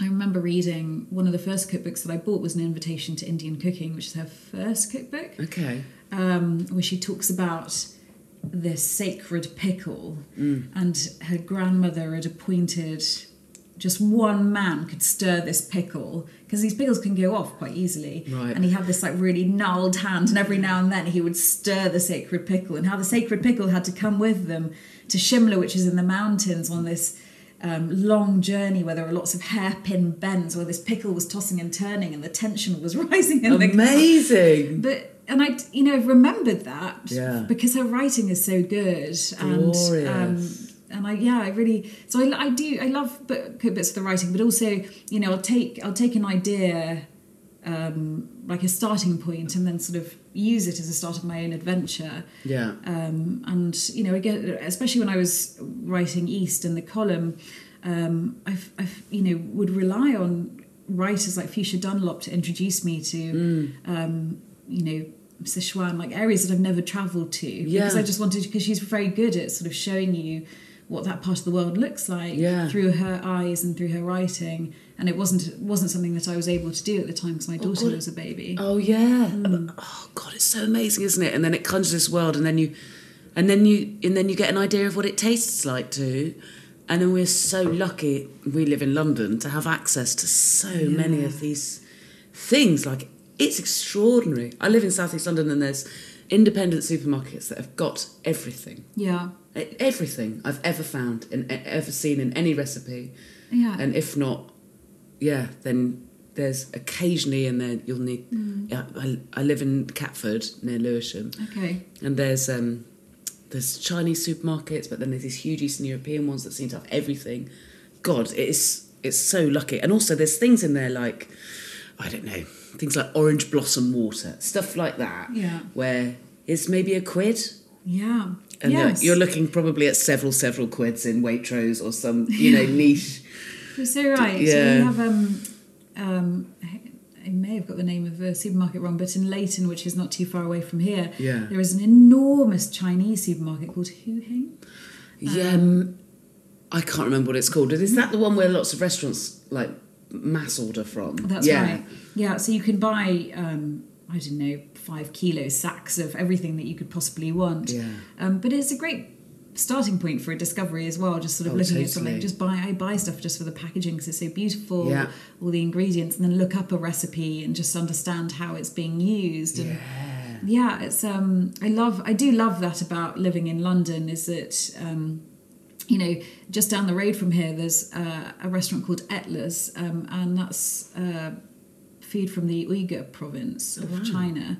I remember reading one of the first cookbooks that I bought was an invitation to Indian cooking, which is her first cookbook, Okay. um, where she talks about this sacred pickle, and her grandmother had appointed just one man could stir this pickle because these pickles can go off quite easily. Right. And he had this like really gnarled hand, and every now and then he would stir the sacred pickle, and how the sacred pickle had to come with them to Shimla, which is in the mountains, on this um, long journey where there were lots of hairpin bends, where this pickle was tossing and turning, and the tension was rising in the. Amazing. But and I, you know, remembered that Yeah. because her writing is so good, and um. And I, yeah, I really, so I, I do, I love bit- bits of the writing, but also, you know, I'll take, I'll take an idea, um, like a starting point, and then sort of use it as a start of my own adventure. Yeah. Um, and you know, again, especially when I was writing East in the column, um, I've, I've, you know, would rely on writers like Fuchsia Dunlop to introduce me to, Mm. um, you know, Sichuan, like areas that I've never travelled to. Because Yeah. I just wanted, because she's very good at sort of showing you what that part of the world looks like Yeah. through her eyes and through her writing. And it wasn't wasn't something that I was able to do at the time because my daughter God. was a baby. Oh yeah. Mm. Oh god, it's so amazing, isn't it? And then it conjures this world, and then you, and then you, and then you get an idea of what it tastes like too. And then we're so lucky we live in London to have access to so many of these things. Like it's extraordinary. I live in Southeast London, and there's independent supermarkets that have got everything. Yeah. Everything I've ever found and ever seen in any recipe. Yeah. And if not, yeah, then there's occasionally in there you'll need. Mm. Yeah, I, I live in Catford near Lewisham, Okay. and there's um, there's Chinese supermarkets, but then there's these huge Eastern European ones that seem to have everything. God, it's it's so lucky, and also there's things in there like I don't know things like orange blossom water, stuff like that, Yeah. where it's maybe a quid. Yeah. And you're- yes. you're looking probably at several, several quids in Waitrose or some, you know, niche. You're so right. So Yeah. we have um um I may have got the name of the supermarket wrong, but in Leyton, which is not too far away from here, Yeah. there is an enormous Chinese supermarket called Hoo Hing. Yeah, um, I can't remember what it's called. Is that the one where lots of restaurants like mass order from? That's yeah. right. Yeah, so you can buy um I don't know five kilo sacks of everything that you could possibly want. Yeah. Um, but it's a great starting point for a discovery as well. Just sort of Oh, looking at something, just buy I buy stuff just for the packaging because it's so beautiful. Yeah. All the ingredients, and then look up a recipe and just understand how it's being used. And yeah, it's um I love I do love that about living in London is that um you know just down the road from here there's uh, a restaurant called Etles um, and that's uh, food from the Uyghur province of Oh, wow. China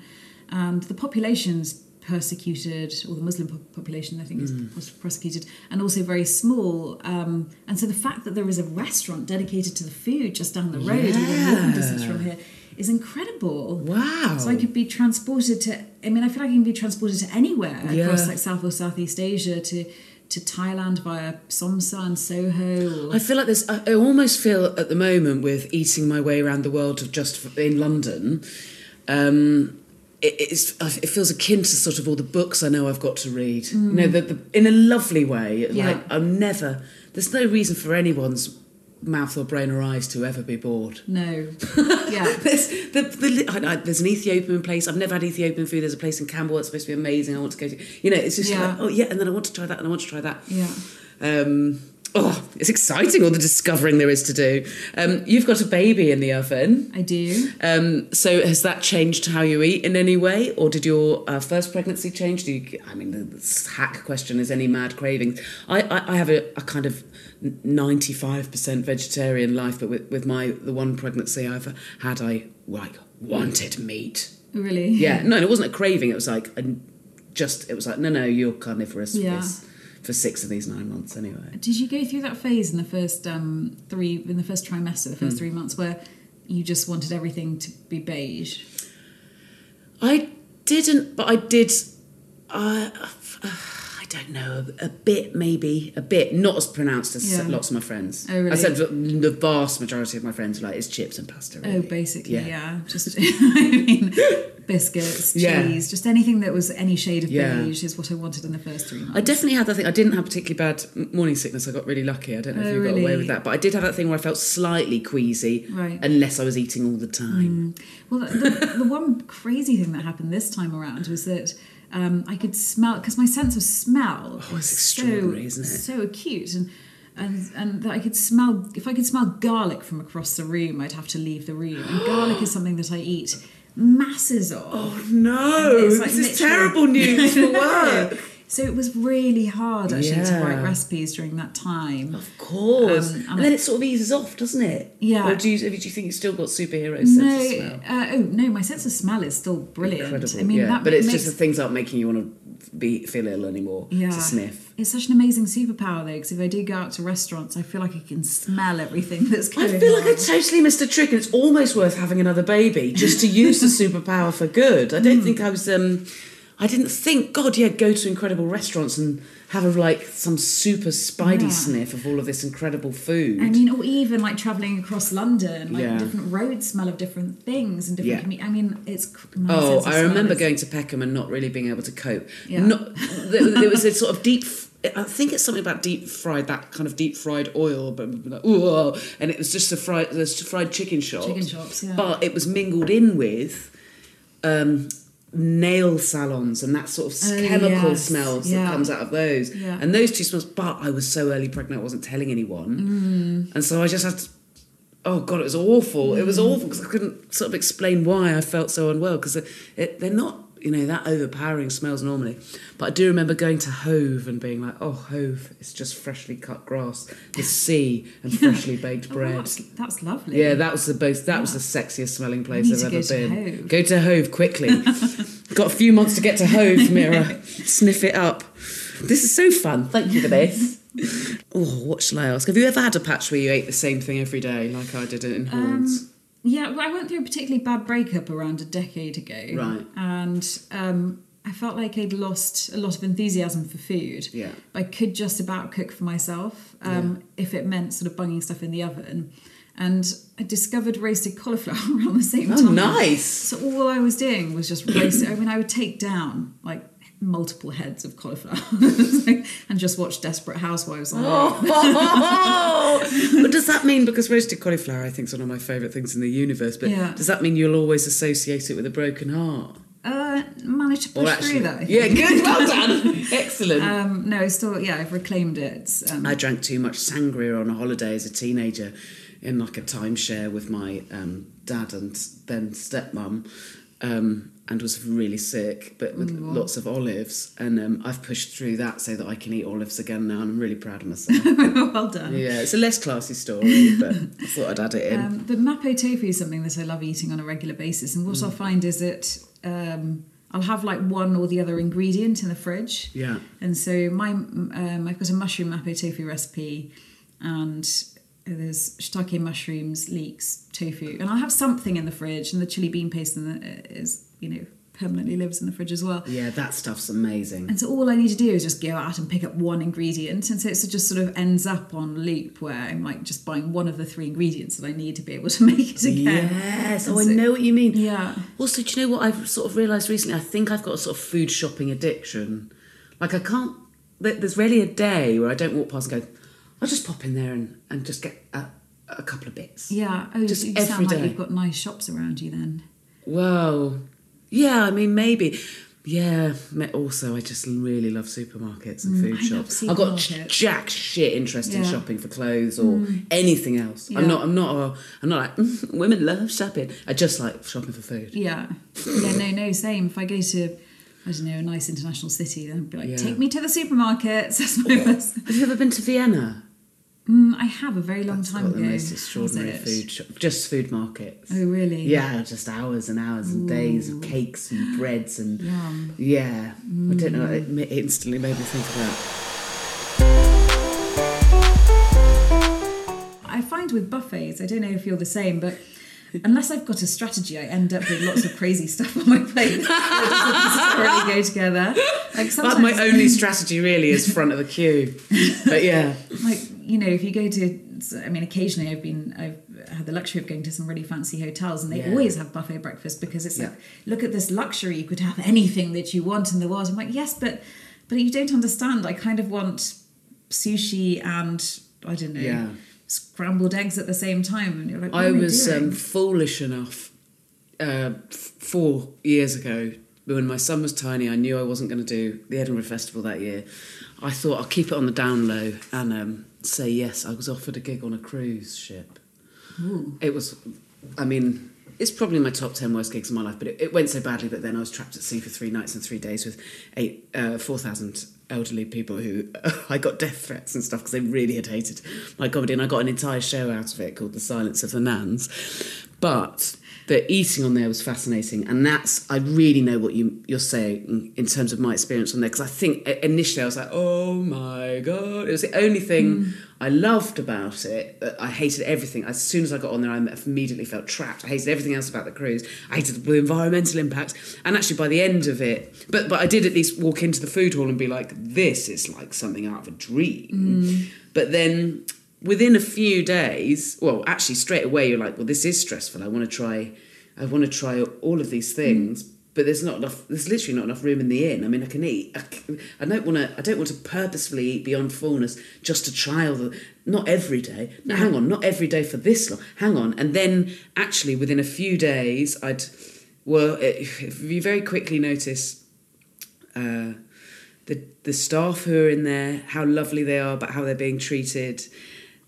and the population's persecuted or the Muslim population I think is Mm. was persecuted and also very small um, and so the fact that there is a restaurant dedicated to the food just down the road within walking distance from here is incredible Wow. so I could be transported to. I mean, I feel like I can be transported to anywhere Yeah. across like South or Southeast Asia to to Thailand via Som Saa and Soho. Or, I feel like this. I almost feel at the moment with eating my way around the world of just in London. Um, it, it feels akin to sort of all the books I know I've got to read. You know, Mm. the, the, in a lovely way. Yeah. Like I'm never. There's no reason for anyone's mouth or brain or eyes to ever be bored. no, yeah, there's the, the I, I, there's an Ethiopian place. I've never had Ethiopian food. There's a place in Camberwell that's supposed to be amazing. I want to go to. You know, it's just Yeah. like oh yeah, and then I want to try that, and I want to try that. yeah. Um, oh, it's exciting all the discovering there is to do. Um, you've got a baby in the oven. I do. Um, so has that changed how you eat in any way, or did your uh, first pregnancy change? Do you? I mean, the, hack question is any mad cravings. I, I, I have a, a kind of ninety-five percent vegetarian life, but with, with my the one pregnancy I've had, I like wanted meat. Really? Yeah, no, it wasn't a craving. It was like a, just it was like no, no, you're carnivorous Yeah. for, for six of these nine months anyway. Did you go through that phase in the first um, three in the first trimester, the first Mm. three months, where you just wanted everything to be beige? I didn't, but I did. Uh, I don't know, a, a bit maybe, a bit, not as pronounced as Yeah. lots of my friends. Oh, really? I said the vast majority of my friends are like it's chips and pasta. Oh, basically, Yeah. yeah. Just, I mean, biscuits, cheese, Yeah. just anything that was any shade of beige is what I wanted in the first three months. I definitely had that thing. I didn't have particularly bad morning sickness. I got really lucky. I don't know if Oh, you got away with that, but I did have that thing where I felt slightly queasy, Right. unless I was eating all the time. Mm. Well, the, the, the one crazy thing that happened this time around was that um, I could smell because my sense of smell Oh, is so, isn't it? So acute, and and and that I could smell. If I could smell garlic from across the room, I'd have to leave the room. And garlic is something that I eat masses of. Oh no! Like this is terrible news for work. So it was really hard actually to write recipes during that time. Of course. Um, and then it sort of eases off, doesn't it? Yeah. Or do you, do you think you've still got superhero sense no, of smell? uh, oh no, my sense of smell is still brilliant. Incredible. I mean, yeah. that but it's makes, just the things aren't making you want to be feel ill anymore. yeah, To sniff. It's such an amazing superpower though, because if I do go out to restaurants, I feel like I can smell everything that's going. I feel like on. I totally missed a trick, and it's almost worth having another baby just to use the superpower for good. I don't think I was. um I didn't think, God, yeah, go to incredible restaurants and have a, like some super spidey Yeah. sniff of all of this incredible food. I mean, or even like traveling across London, like Yeah. different roads smell of different things and different. Yeah. I mean, it's. Oh, I remember is- going to Peckham and not really being able to cope. Yeah. Not, there, there was a sort of deep. I think it's something about deep fried, that kind of deep fried oil, but ooh, and it was just a fried, there's fried chicken shops. Chicken shops, yeah. But it was mingled in with um, nail salons and that sort of Oh, chemical yes, smells yeah. that comes out of those. Yeah. And those two smells. But I was so early pregnant, I wasn't telling anyone, Mm. and so I just had to. Oh god, it was awful. It was Mm. awful because I couldn't sort of explain why I felt so unwell because they're not, you know, that overpowering smells normally. But I do remember going to Hove and being like, "Oh, Hove, it's just freshly cut grass, the sea, and freshly baked Oh, bread." that's, that's lovely. Yeah, that was the most. That was the sexiest smelling place I've ever been. Hove. Go to Hove quickly. Got a few months to get to Hove, Meera. Sniff it up. This is so fun. Thank you for this. Oh, what shall I ask? Have you ever had a patch where you ate the same thing every day, like I did in um, Horns? Yeah, well, I went through a particularly bad breakup around a decade ago. Right. And um, I felt like I'd lost a lot of enthusiasm for food. Yeah. I could just about cook for myself um, if it meant sort of bunging stuff in the oven. And I discovered roasted cauliflower around the same Oh, time. nice. So all I was doing was just roasting. I mean, I would take down like multiple heads of cauliflower and just watch Desperate Housewives on Oh, but does that mean because roasted cauliflower I think is one of my favourite things in the universe? But Yeah. does that mean you'll always associate it with a broken heart? Uh, managed to push actually, through that. Yeah, good, well done, excellent. Um, no, I still, yeah, I've reclaimed it. Um, I drank too much sangria on a holiday as a teenager in like a timeshare with my um, dad and then stepmom um, and was really sick, but with Mm. lots of olives. And um, I've pushed through that so that I can eat olives again now, and I'm really proud of myself. well done. yeah, it's a less classy story, but I thought I'd add it in. Um, the mapo tofu is something that I love eating on a regular basis, and what Mm. I'll find is that um, I'll have like one or the other ingredient in the fridge. yeah. And so my um, I've got a mushroom mapo tofu recipe, and there's shiitake mushrooms, leeks, tofu, and I'll have something in the fridge, and the chili bean paste in the, is you know permanently lives in the fridge as well. Yeah, that stuff's amazing. And so all I need to do is just go out and pick up one ingredient. And so it just sort of ends up on loop where I'm like just buying one of the three ingredients that I need to be able to make it again. Yes, oh, And oh, I know what you mean. Yeah. Also, do you know what I've sort of realised recently? I think I've got a sort of food shopping addiction. Like, I can't, there's rarely a day where I don't walk past and go, I'll just pop in there and, and just get a, a couple of bits. Yeah. Oh, Just you sound like day. you've got nice shops around you then. Well, yeah, I mean, maybe. Yeah, also, I just really love supermarkets and Mm, food I shops. I've got jack shit interest in shopping for clothes or Mm. anything else. Yeah. I'm not. I'm not. A, I'm not like "Mm, women love shopping. I just like shopping for food. Yeah. Yeah, no, no, same. If I go to, I don't know, a nice international city, then I'd be like, Yeah. take me to the supermarkets. That's my best. Have you ever been to Vienna? Mm, I have a very long time Got the most extraordinary food shop. Just food markets. Oh, really? Yeah, just hours and hours and days of cakes and breads and Yum. yeah. I don't know. Mm. It it instantly made me think of that. I find with buffets, I don't know if you're the same, but unless I've got a strategy, I end up with lots of crazy stuff on my plate that doesn't necessarily go together. Like That's sometimes, my only strategy, really, is front of the queue. But yeah, like you know, if you go to, I mean, occasionally I've been, I've had the luxury of going to some really fancy hotels, and they Yeah. always have buffet breakfast because it's like, look at this luxury, you could have anything that you want in the world. I'm like, yes, but but you don't understand. I kind of want sushi and I don't know. Yeah. Scrambled eggs at the same time, and you're like, I was um, foolish enough uh, f- four years ago when my son was tiny. I knew I wasn't going to do the Edinburgh Festival that year. I thought I'll keep it on the down low and um, say yes. I was offered a gig on a cruise ship. Ooh. It was, I mean, it's probably my top 10 worst gigs of my life, but it, it went so badly that then I was trapped at sea for three nights and three days with eight, uh, 4,000 elderly people who I got death threats and stuff because they really had hated my comedy, and I got an entire show out of it called The Silence of the Nans. But the eating on there was fascinating, and that's I really know what you you're saying in terms of my experience on there because I think initially I was like, oh my god, it was the only thing mm. I loved about it. I hated everything. As soon as I got on there, I immediately felt trapped. I hated everything else about the cruise. I hated the environmental impact, and actually by the end of it, but but I did at least walk into the food hall and be like, this is like something out of a dream. Mm. But then within a few days, well, actually straight away, you're like, well, this is stressful. I want to try, I want to try all of these things. But there's not enough. There's literally not enough room in the inn. I mean, I can eat. I, c- I don't want to. I don't want to purposefully eat beyond fullness just to trial the. Not every day. No, hang on. Not every day for this long. Hang on. And then actually, within a few days, I'd. Well, it, you very quickly notice uh, the the staff who are in there, how lovely they are, but how they're being treated,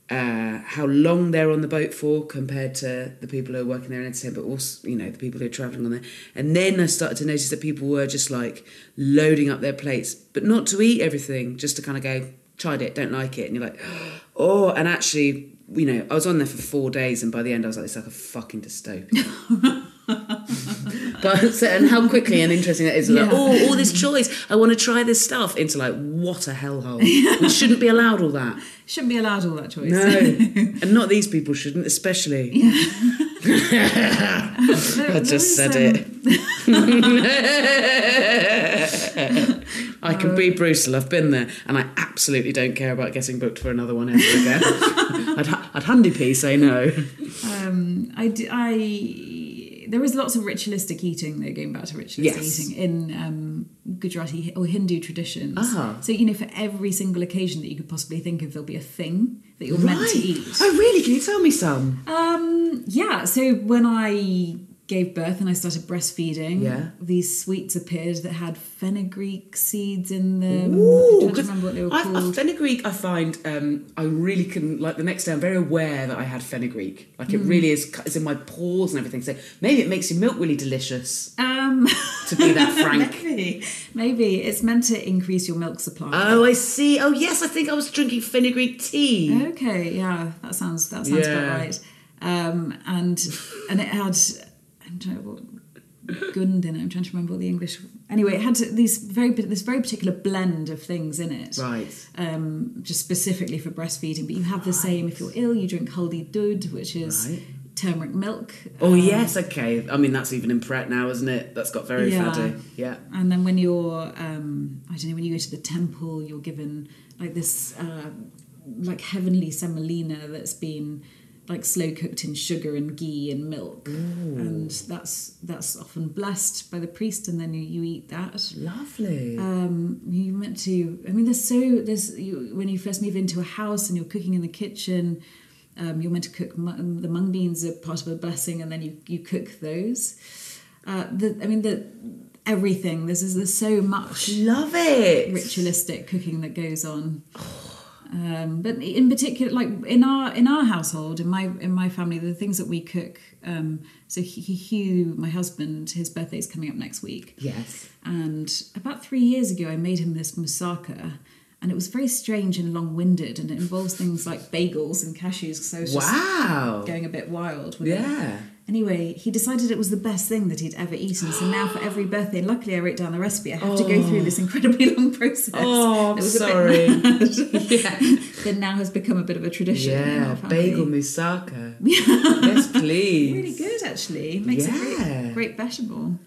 uh, how long they're on the boat for compared to the people who are working there in entertainment, but also you know the people who are travelling on there. And then I started to notice that people were just like loading up their plates, but not to eat everything, just to kind of go tried it, don't like it, and you're like, oh, and actually. You know, I was on there for four days, and by the end, I was like, "It's like a fucking dystopia." but so, and how quickly and interesting that is. Like, Yeah. oh, all this choice. I want to try this stuff. Into like, what a hellhole. we shouldn't be allowed all that. Shouldn't be allowed all that choice. No, and not these people shouldn't, especially. I just said it. I can be brutal. I've been there, and I absolutely don't care about getting booked for another one ever again. I'd, I'd handy P say no. Um, I, d- I- there is lots of ritualistic eating, though, going back to ritualistic Yes. eating in um, Gujarati or Hindu traditions. Ah. So, you know, for every single occasion that you could possibly think of, there'll be a thing that you're meant to eat. Oh, really? Can you tell me some? Um, yeah, so when I gave birth and I started breastfeeding, Yeah. these sweets appeared that had fenugreek seeds in them. Ooh, I'm trying remember what they were I, called. fenugreek, I find um, I really can like the next day. I'm very aware that I had fenugreek. Like it Mm. really is. It's in my pores and everything. So maybe it makes your milk really delicious. Um, To be that frank. maybe, maybe it's meant to increase your milk supply. Oh, I see. Oh, yes. I think I was drinking fenugreek tea. Okay, yeah, that sounds that sounds Yeah. about right. Um, and and it had I'm trying what gund in it. I'm trying to remember all the English. Anyway, it had these very this very particular blend of things in it. Right. Um, just specifically for breastfeeding, but you have the same if you're ill. You drink haldi doodh, which is Right. turmeric milk. Oh, Um, yes. Okay. I mean, that's even in Pret now, isn't it? That's got very Yeah. fatty. Yeah. And then when you're, um, I don't know, when you go to the temple, you're given like this, uh, like heavenly semolina that's been like slow cooked in sugar and ghee and milk, and that's that's often blessed by the priest, and then you, you eat that. Lovely. Um, you meant to. I mean, there's so there's you, when you first move into a house and you're cooking in the kitchen. Um, you're meant to cook mu- the mung beans are part of a blessing, and then you you cook those. Uh, the, I mean, the everything. There's there's so much Love it. ritualistic cooking that goes on. Um, but in particular, like in our in our household, in my in my family, the things that we cook. Um, so Hugh- Hugh, my husband, his birthday is coming up next week. Yes. And about three years ago, I made him this moussaka, and it was very strange and long-winded, and it involves things like bagels and cashews. So I was just Wow. going a bit wild with it. Anyway, he decided it was the best thing that he'd ever eaten. So now, for every birthday, and luckily I wrote down the recipe. I have to go oh. through this incredibly long process. Oh, I'm It was a bit sorry. yeah. that now has become a bit of a tradition. Yeah. Bagel moussaka. yes, please. Really good, actually. Makes a Yeah. great, great vegetable.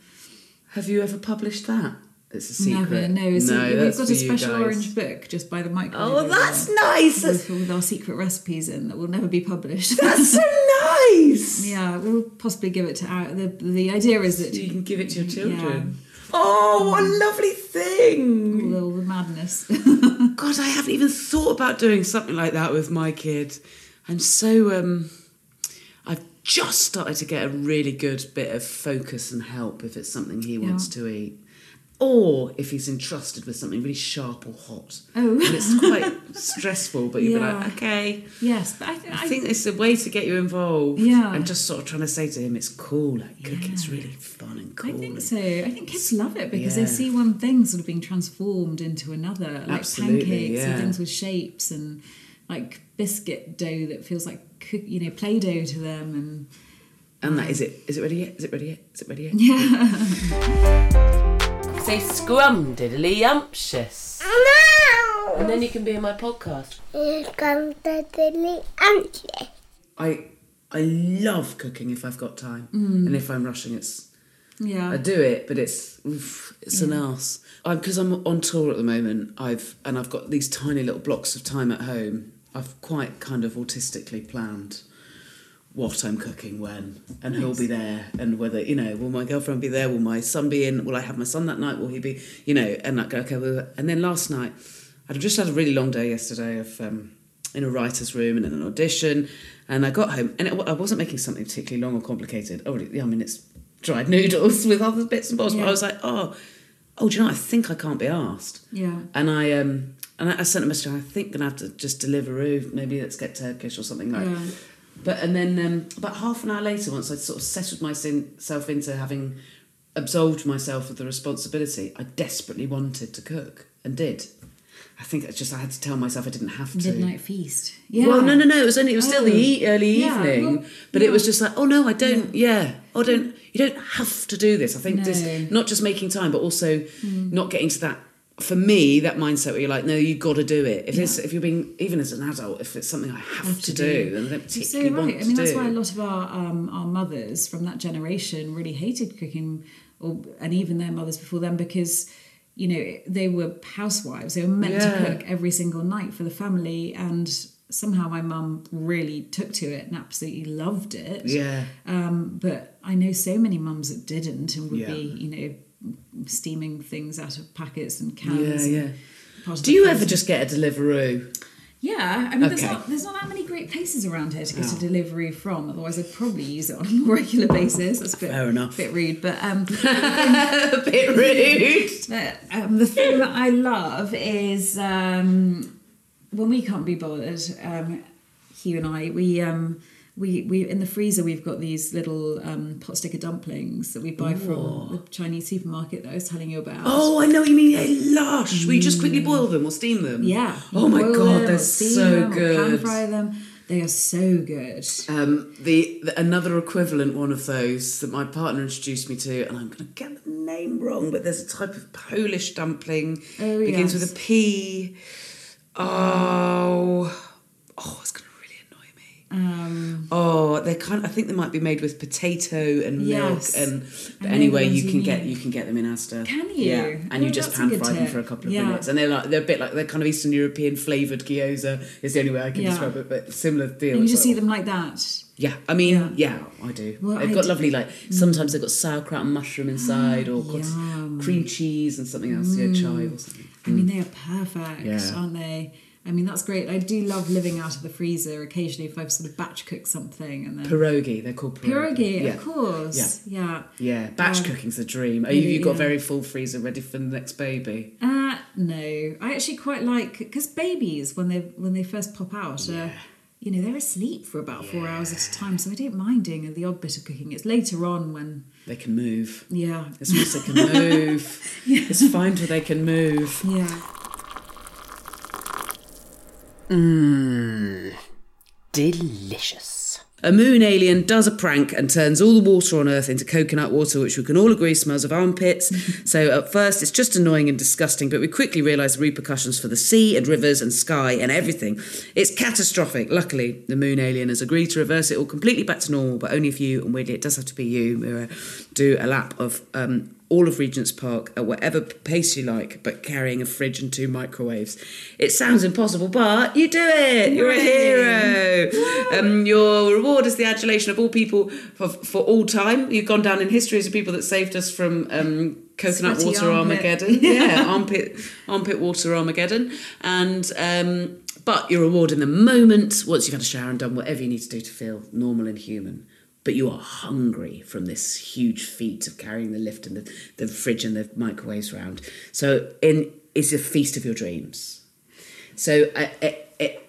Have you ever published that? It's a secret. Never, no. So we've got a special orange book just by the microwave. Oh, that's nice. With, with our secret recipes in that will never be published. That's so nice. yeah, we'll possibly give it to our. The, the idea is that You can give it to your Yeah. children. Oh, what a lovely thing. all the madness. God, I haven't even thought about doing something like that with my kid. I'm so um I've just started to get a really good bit of focus and help if it's something he wants to eat. Or if he's entrusted with something really sharp or hot. Oh. and it's quite stressful. But you'd be like, okay. Yes, but I, th- I think it's a way to get you involved. Yeah. And just sort of trying to say to him, it's cool, like cooking's really fun and cool. I think so. I think kids love it because they see one thing sort of being transformed into another, like Absolutely, pancakes yeah. and things with shapes and like biscuit dough that feels like cook, you know play dough to them and And that is it. Is it ready yet? Is it ready yet? Is it ready yet? yeah. Say scrum diddly umptious. And then you can be in my podcast. I I love cooking if I've got time, Mm. and if I'm rushing, it's Yeah. I do it, but it's oof, it's an Yeah. arse. Because I'm on tour at the moment, I've and I've got these tiny little blocks of time at home. I've quite kind of autistically planned what I'm cooking when, and who'll be there, and whether you know, will my girlfriend be there? Will my son be in? Will I have my son that night? Will he be? You know, and like okay, well, and then last night, I'd just had a really long day yesterday of. Um, in a writer's room and in an audition, and I got home and it, I wasn't making something particularly long or complicated. Oh, yeah, I mean it's dried noodles with other bits and bobs, but I was like, oh, oh, do you know? I think I can't be asked. Yeah. And I um and I, I sent a message. I think gonna have to just deliver. Maybe let's get Turkish or something like. Yeah. But and then um, about half an hour later, once I'd sort of settled myself into having absolved myself of the responsibility, I desperately wanted to cook and did. I think it's just I had to tell myself I didn't have to. Midnight feast. Yeah. Well, no, no, no. It was only it was still the Oh. e- early Yeah, evening, well, but it was just like, oh no, I don't. Yeah, oh, don't. You don't have to do this. I think No. this not just making time, but also Mm. not getting to that. For me, that mindset where you're like, no, you've got to do it. If Yeah. it's if you're being even as an adult, if it's something I have, to, do, then I don't particularly so want right. to I mean, do. that's why a lot of our um, our mothers from that generation really hated cooking, or and even their mothers before them because you know they were housewives. They were meant Yeah. to cook every single night for the family, and somehow my mum really took to it and absolutely loved it. Yeah. Um, but I know so many mums that didn't and would Yeah. be you know steaming things out of packets and cans. yeah, and yeah. Do you ever just get a Deliveroo? Yeah, I mean, there's not there's not that many great places around here to get Oh. a delivery from. Otherwise, I'd probably use it on a more regular basis. That's a bit, Fair enough. bit rude, but um, a bit rude. but, um, the thing that I love is um, when we can't be bothered. Um, Hugh and I, we um, we we in the freezer we've got these little um, pot sticker dumplings that we buy from the Chinese supermarket that I was telling you about. Oh, I know what you mean. They're lush. Will you just quickly boil them or steam them? Yeah. Oh my god, they're so them or Pan fry them. They are so good. Um, the, the another equivalent one of those that my partner introduced me to, and I'm going to get the name wrong, but there's a type of Polish dumpling. Oh, begins yes. with a P. Oh, oh, it's going to really annoy me. Um, Oh, they kind. I think they might be made with potato and milk, and but anyway, you you can get you can get them in Asda. Can you? Yeah, and oh, you Oh, just pan fry them for a couple of Yeah. minutes, and they're like they're a bit like they're kind of Eastern European flavored gyoza. Is the only way I can Yeah. describe it, but similar deal. and you just like, see them like that. yeah, I mean, yeah, I do. Well, they've I got d- lovely like mm. sometimes they've got sauerkraut and mushroom inside, or cream cheese and something else, yeah, chive or mm. something. I mean, mm. they are perfect, Yeah. aren't they? I mean, that's great. I do love living out of the freezer occasionally if I've sort of batch cooked something and then Pierogi, they're called pierogi. pierogi, yeah. of course. Yeah. Yeah, yeah. batch Um, cooking's a dream. Are you, you've got yeah. a very full freezer ready for the next baby. Uh, no, I actually quite like because babies when they when they first pop out are, you know, they're asleep for about four hours at a time, so I don't mind doing the odd bit of cooking. It's later on when, They can move. yeah, It's once they can move. yeah. It's fine till they can move. yeah. Mmm. Delicious. A moon alien does a prank and turns all the water on Earth into coconut water, which we can all agree smells of armpits. so at first it's just annoying and disgusting, but we quickly realise the repercussions for the sea and rivers and sky and everything. It's catastrophic. Luckily, the moon alien has agreed to reverse it all completely back to normal, but only if you, and weirdly it does have to be you, Meera, do a lap of um, all of Regent's Park at whatever pace you like, but carrying a fridge and two microwaves. It sounds impossible, but you do it. You're a hero. Um, your reward is the adulation of all people for, for all time. You've gone down in history as the people that saved us from um, coconut Sweaty water armpit. Armageddon. yeah, armpit armpit water Armageddon. And um, but your reward in the moment, once you've had a shower and done whatever you need to do to feel normal and human. But you are hungry from this huge feat of carrying the lift and the, the fridge and the microwaves around. So in it's a feast of your dreams. So I, I, I-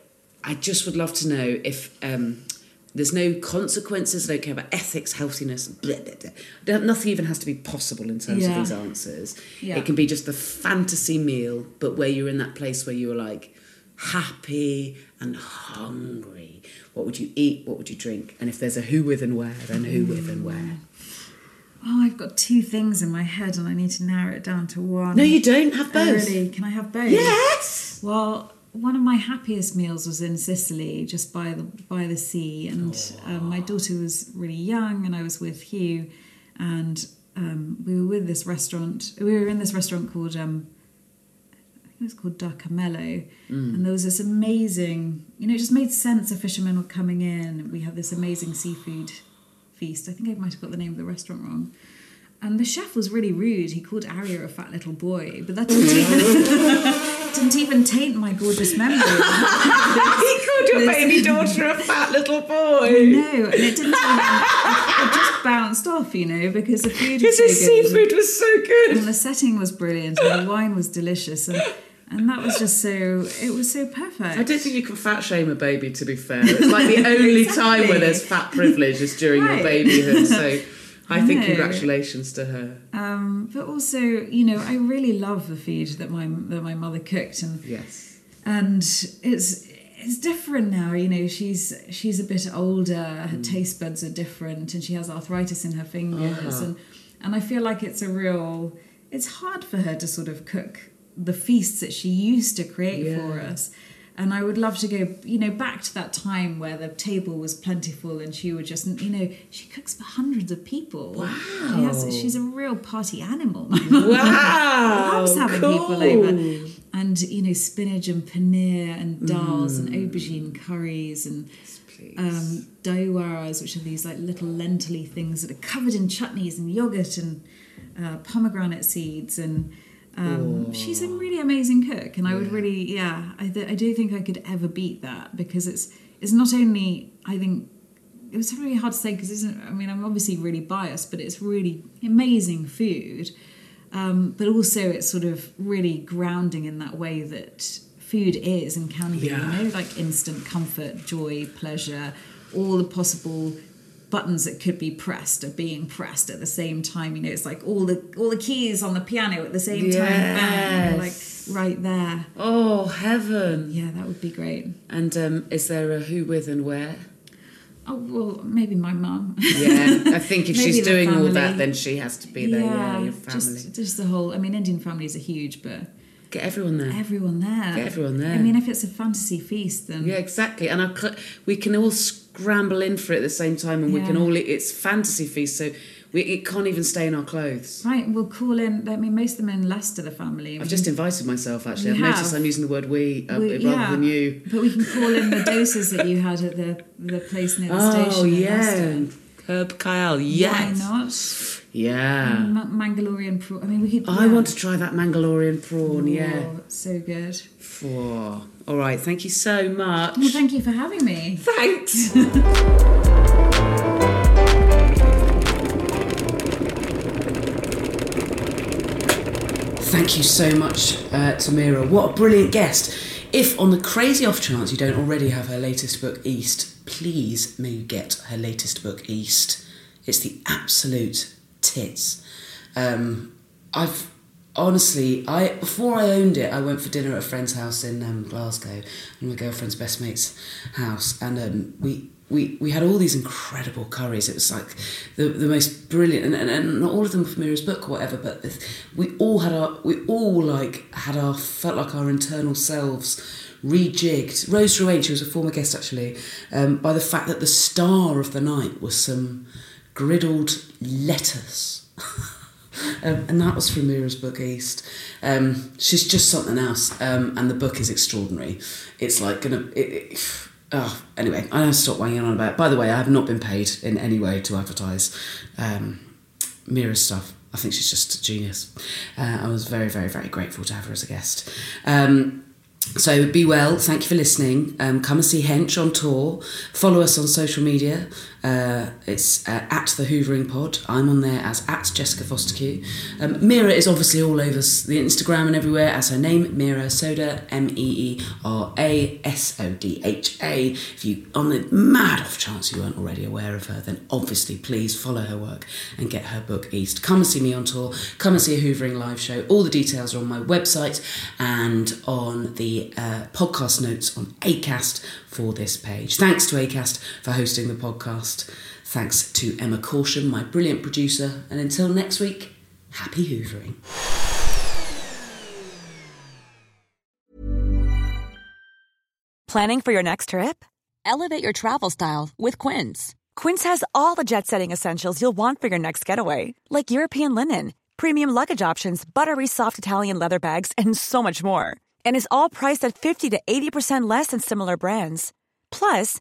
I just would love to know if um, there's no consequences. I don't care about ethics, healthiness. Blah, blah, blah. Nothing even has to be possible in terms Yeah. of these answers. Yeah. It can be just the fantasy meal, but where you're in that place where you're like happy and hungry. What would you eat? What would you drink? And if there's a who with and where, then who with and where. Oh, I've got two things in my head and I need to narrow it down to one. No, you don't. Have Oh, both. really? Can I have both? Yes. Well, one of my happiest meals was in Sicily, just by the by the sea, and um, my daughter was really young, and I was with Hugh, and um, we were with this restaurant. We were in this restaurant called um, it was called Da Camello, Mm. and there was this amazing. You know, it just made sense. The fishermen were coming in. We had this amazing seafood feast. I think I might have got the name of the restaurant wrong. And the chef was really rude. He called Arya a fat little boy, but that didn't even, didn't even taint my gorgeous memory. he called your baby daughter a fat little boy. No, and it didn't even. It just bounced off, you know, because the food was so good. seafood was so good. and the setting was brilliant, and the wine was delicious, and and that was just so. It was so perfect. I don't think you can fat shame a baby. To be fair, it's like the only time where there's fat privilege is during your babyhood. So, I think No. congratulations to her. Um, but also, you know, I really love the food that my that my mother cooked, and Yes. and it's it's different now. You know, she's she's a bit older. Her Mm. taste buds are different, and she has arthritis in her fingers, Uh-huh. and and I feel like it's a real. It's hard for her to sort of cook the feasts that she used to create for us. And I would love to go, you know, back to that time where the table was plentiful and she would just, you know, she cooks for hundreds of people. Wow. She has, she's a real party animal. Wow, loves having cool. people over. And, you know, spinach and paneer and dals and aubergine curries and um, dahi vadas, which are these like little lentily things that are covered in chutneys and yogurt and uh, pomegranate seeds. And um, she's a really amazing cook. And I would really, yeah, I, th- I do think I could ever beat that because it's it's not only, I think, it was really hard to say because isn't I mean I'm obviously really biased, but it's really amazing food. Um, but also it's sort of really grounding in that way that food is and can be, Yeah. you know, like instant comfort, joy, pleasure, all the possible buttons that could be pressed are being pressed at the same time. You know, it's like all the all the keys on the piano at the same time, bang, like right there. Oh heaven! Yeah, that would be great. And um, is there a who with and where? Oh well, maybe my mum. Yeah, I think if she's doing all that, then she has to be there. Yeah, your family. Just, just the whole. I mean, Indian families are huge, but Get everyone there. everyone there. Get everyone there. I mean, if it's a fantasy feast, then Yeah, exactly. And our, cl- we can all scramble in for it at the same time, and we can all. It's fantasy feast, so we it can't even stay in our clothes. right, we'll call in. I mean, most of them in Leicester, the family. I've just invited myself. Actually, You I've noticed? I'm using the word we, uh, We- rather yeah, than you. But we can call in the dosas that you had at the the place near the Oh station. in yeah. Herb Kyle. Yes. Why not? Yeah. Ma- Mangalorean prawn. I mean, we could. I yeah. want to try that Mangalorean prawn. Yeah. Oh, so good. Oh. All right. Thank you so much. Well, thank you for having me. Thanks. Thank you so much, uh, Tamira. What a brilliant guest. If, on the crazy off chance you don't already have her latest book, East, please may you get her latest book, East. It's the absolute tits. Um, I've honestly, I before I owned it, I went for dinner at a friend's house in um, Glasgow, and my girlfriend's best mate's house, and um, we. We, we had all these incredible curries. It was like the, the most brilliant, and, and, and not all of them from Meera's book or whatever, but we all had our we all like had our felt like our internal selves rejigged. Rose Ruane, she was a former guest actually, um, by the fact that the star of the night was some griddled lettuce. Um, and that was from Meera's book East. Um, she's just something else, um, and the book is extraordinary. It's like gonna. It, it, oh, anyway, I don't stop wanging on about. It. By the way, I have not been paid in any way to advertise um, Meera's stuff. I think she's just a genius. Uh, I was very, very, very grateful to have her as a guest. Um, So be well. Thank you for listening. Um, come and see Hench on tour. Follow us on social media. Uh, it's uh, at the Hoovering Pod. I'm on there as at Jessica Fostekew. Um, Meera is obviously all over the Instagram and everywhere as her name, Meera Sodha, M E E R A S O D H A. If you, on the mad off chance you weren't already aware of her, then obviously please follow her work and get her book East. Come and see me on tour. Come and see a Hoovering live show. All the details are on my website and on the uh, podcast notes on Acast for this page. Thanks to Acast for hosting the podcast. Thanks to Emma Caution, my brilliant producer. And until next week, happy Hoovering. Planning for your next trip? Elevate your travel style with Quince. Quince has all the jet setting essentials you'll want for your next getaway, like European linen, premium luggage options, buttery soft Italian leather bags, and so much more. And is all priced at 50 to 80% less than similar brands. Plus,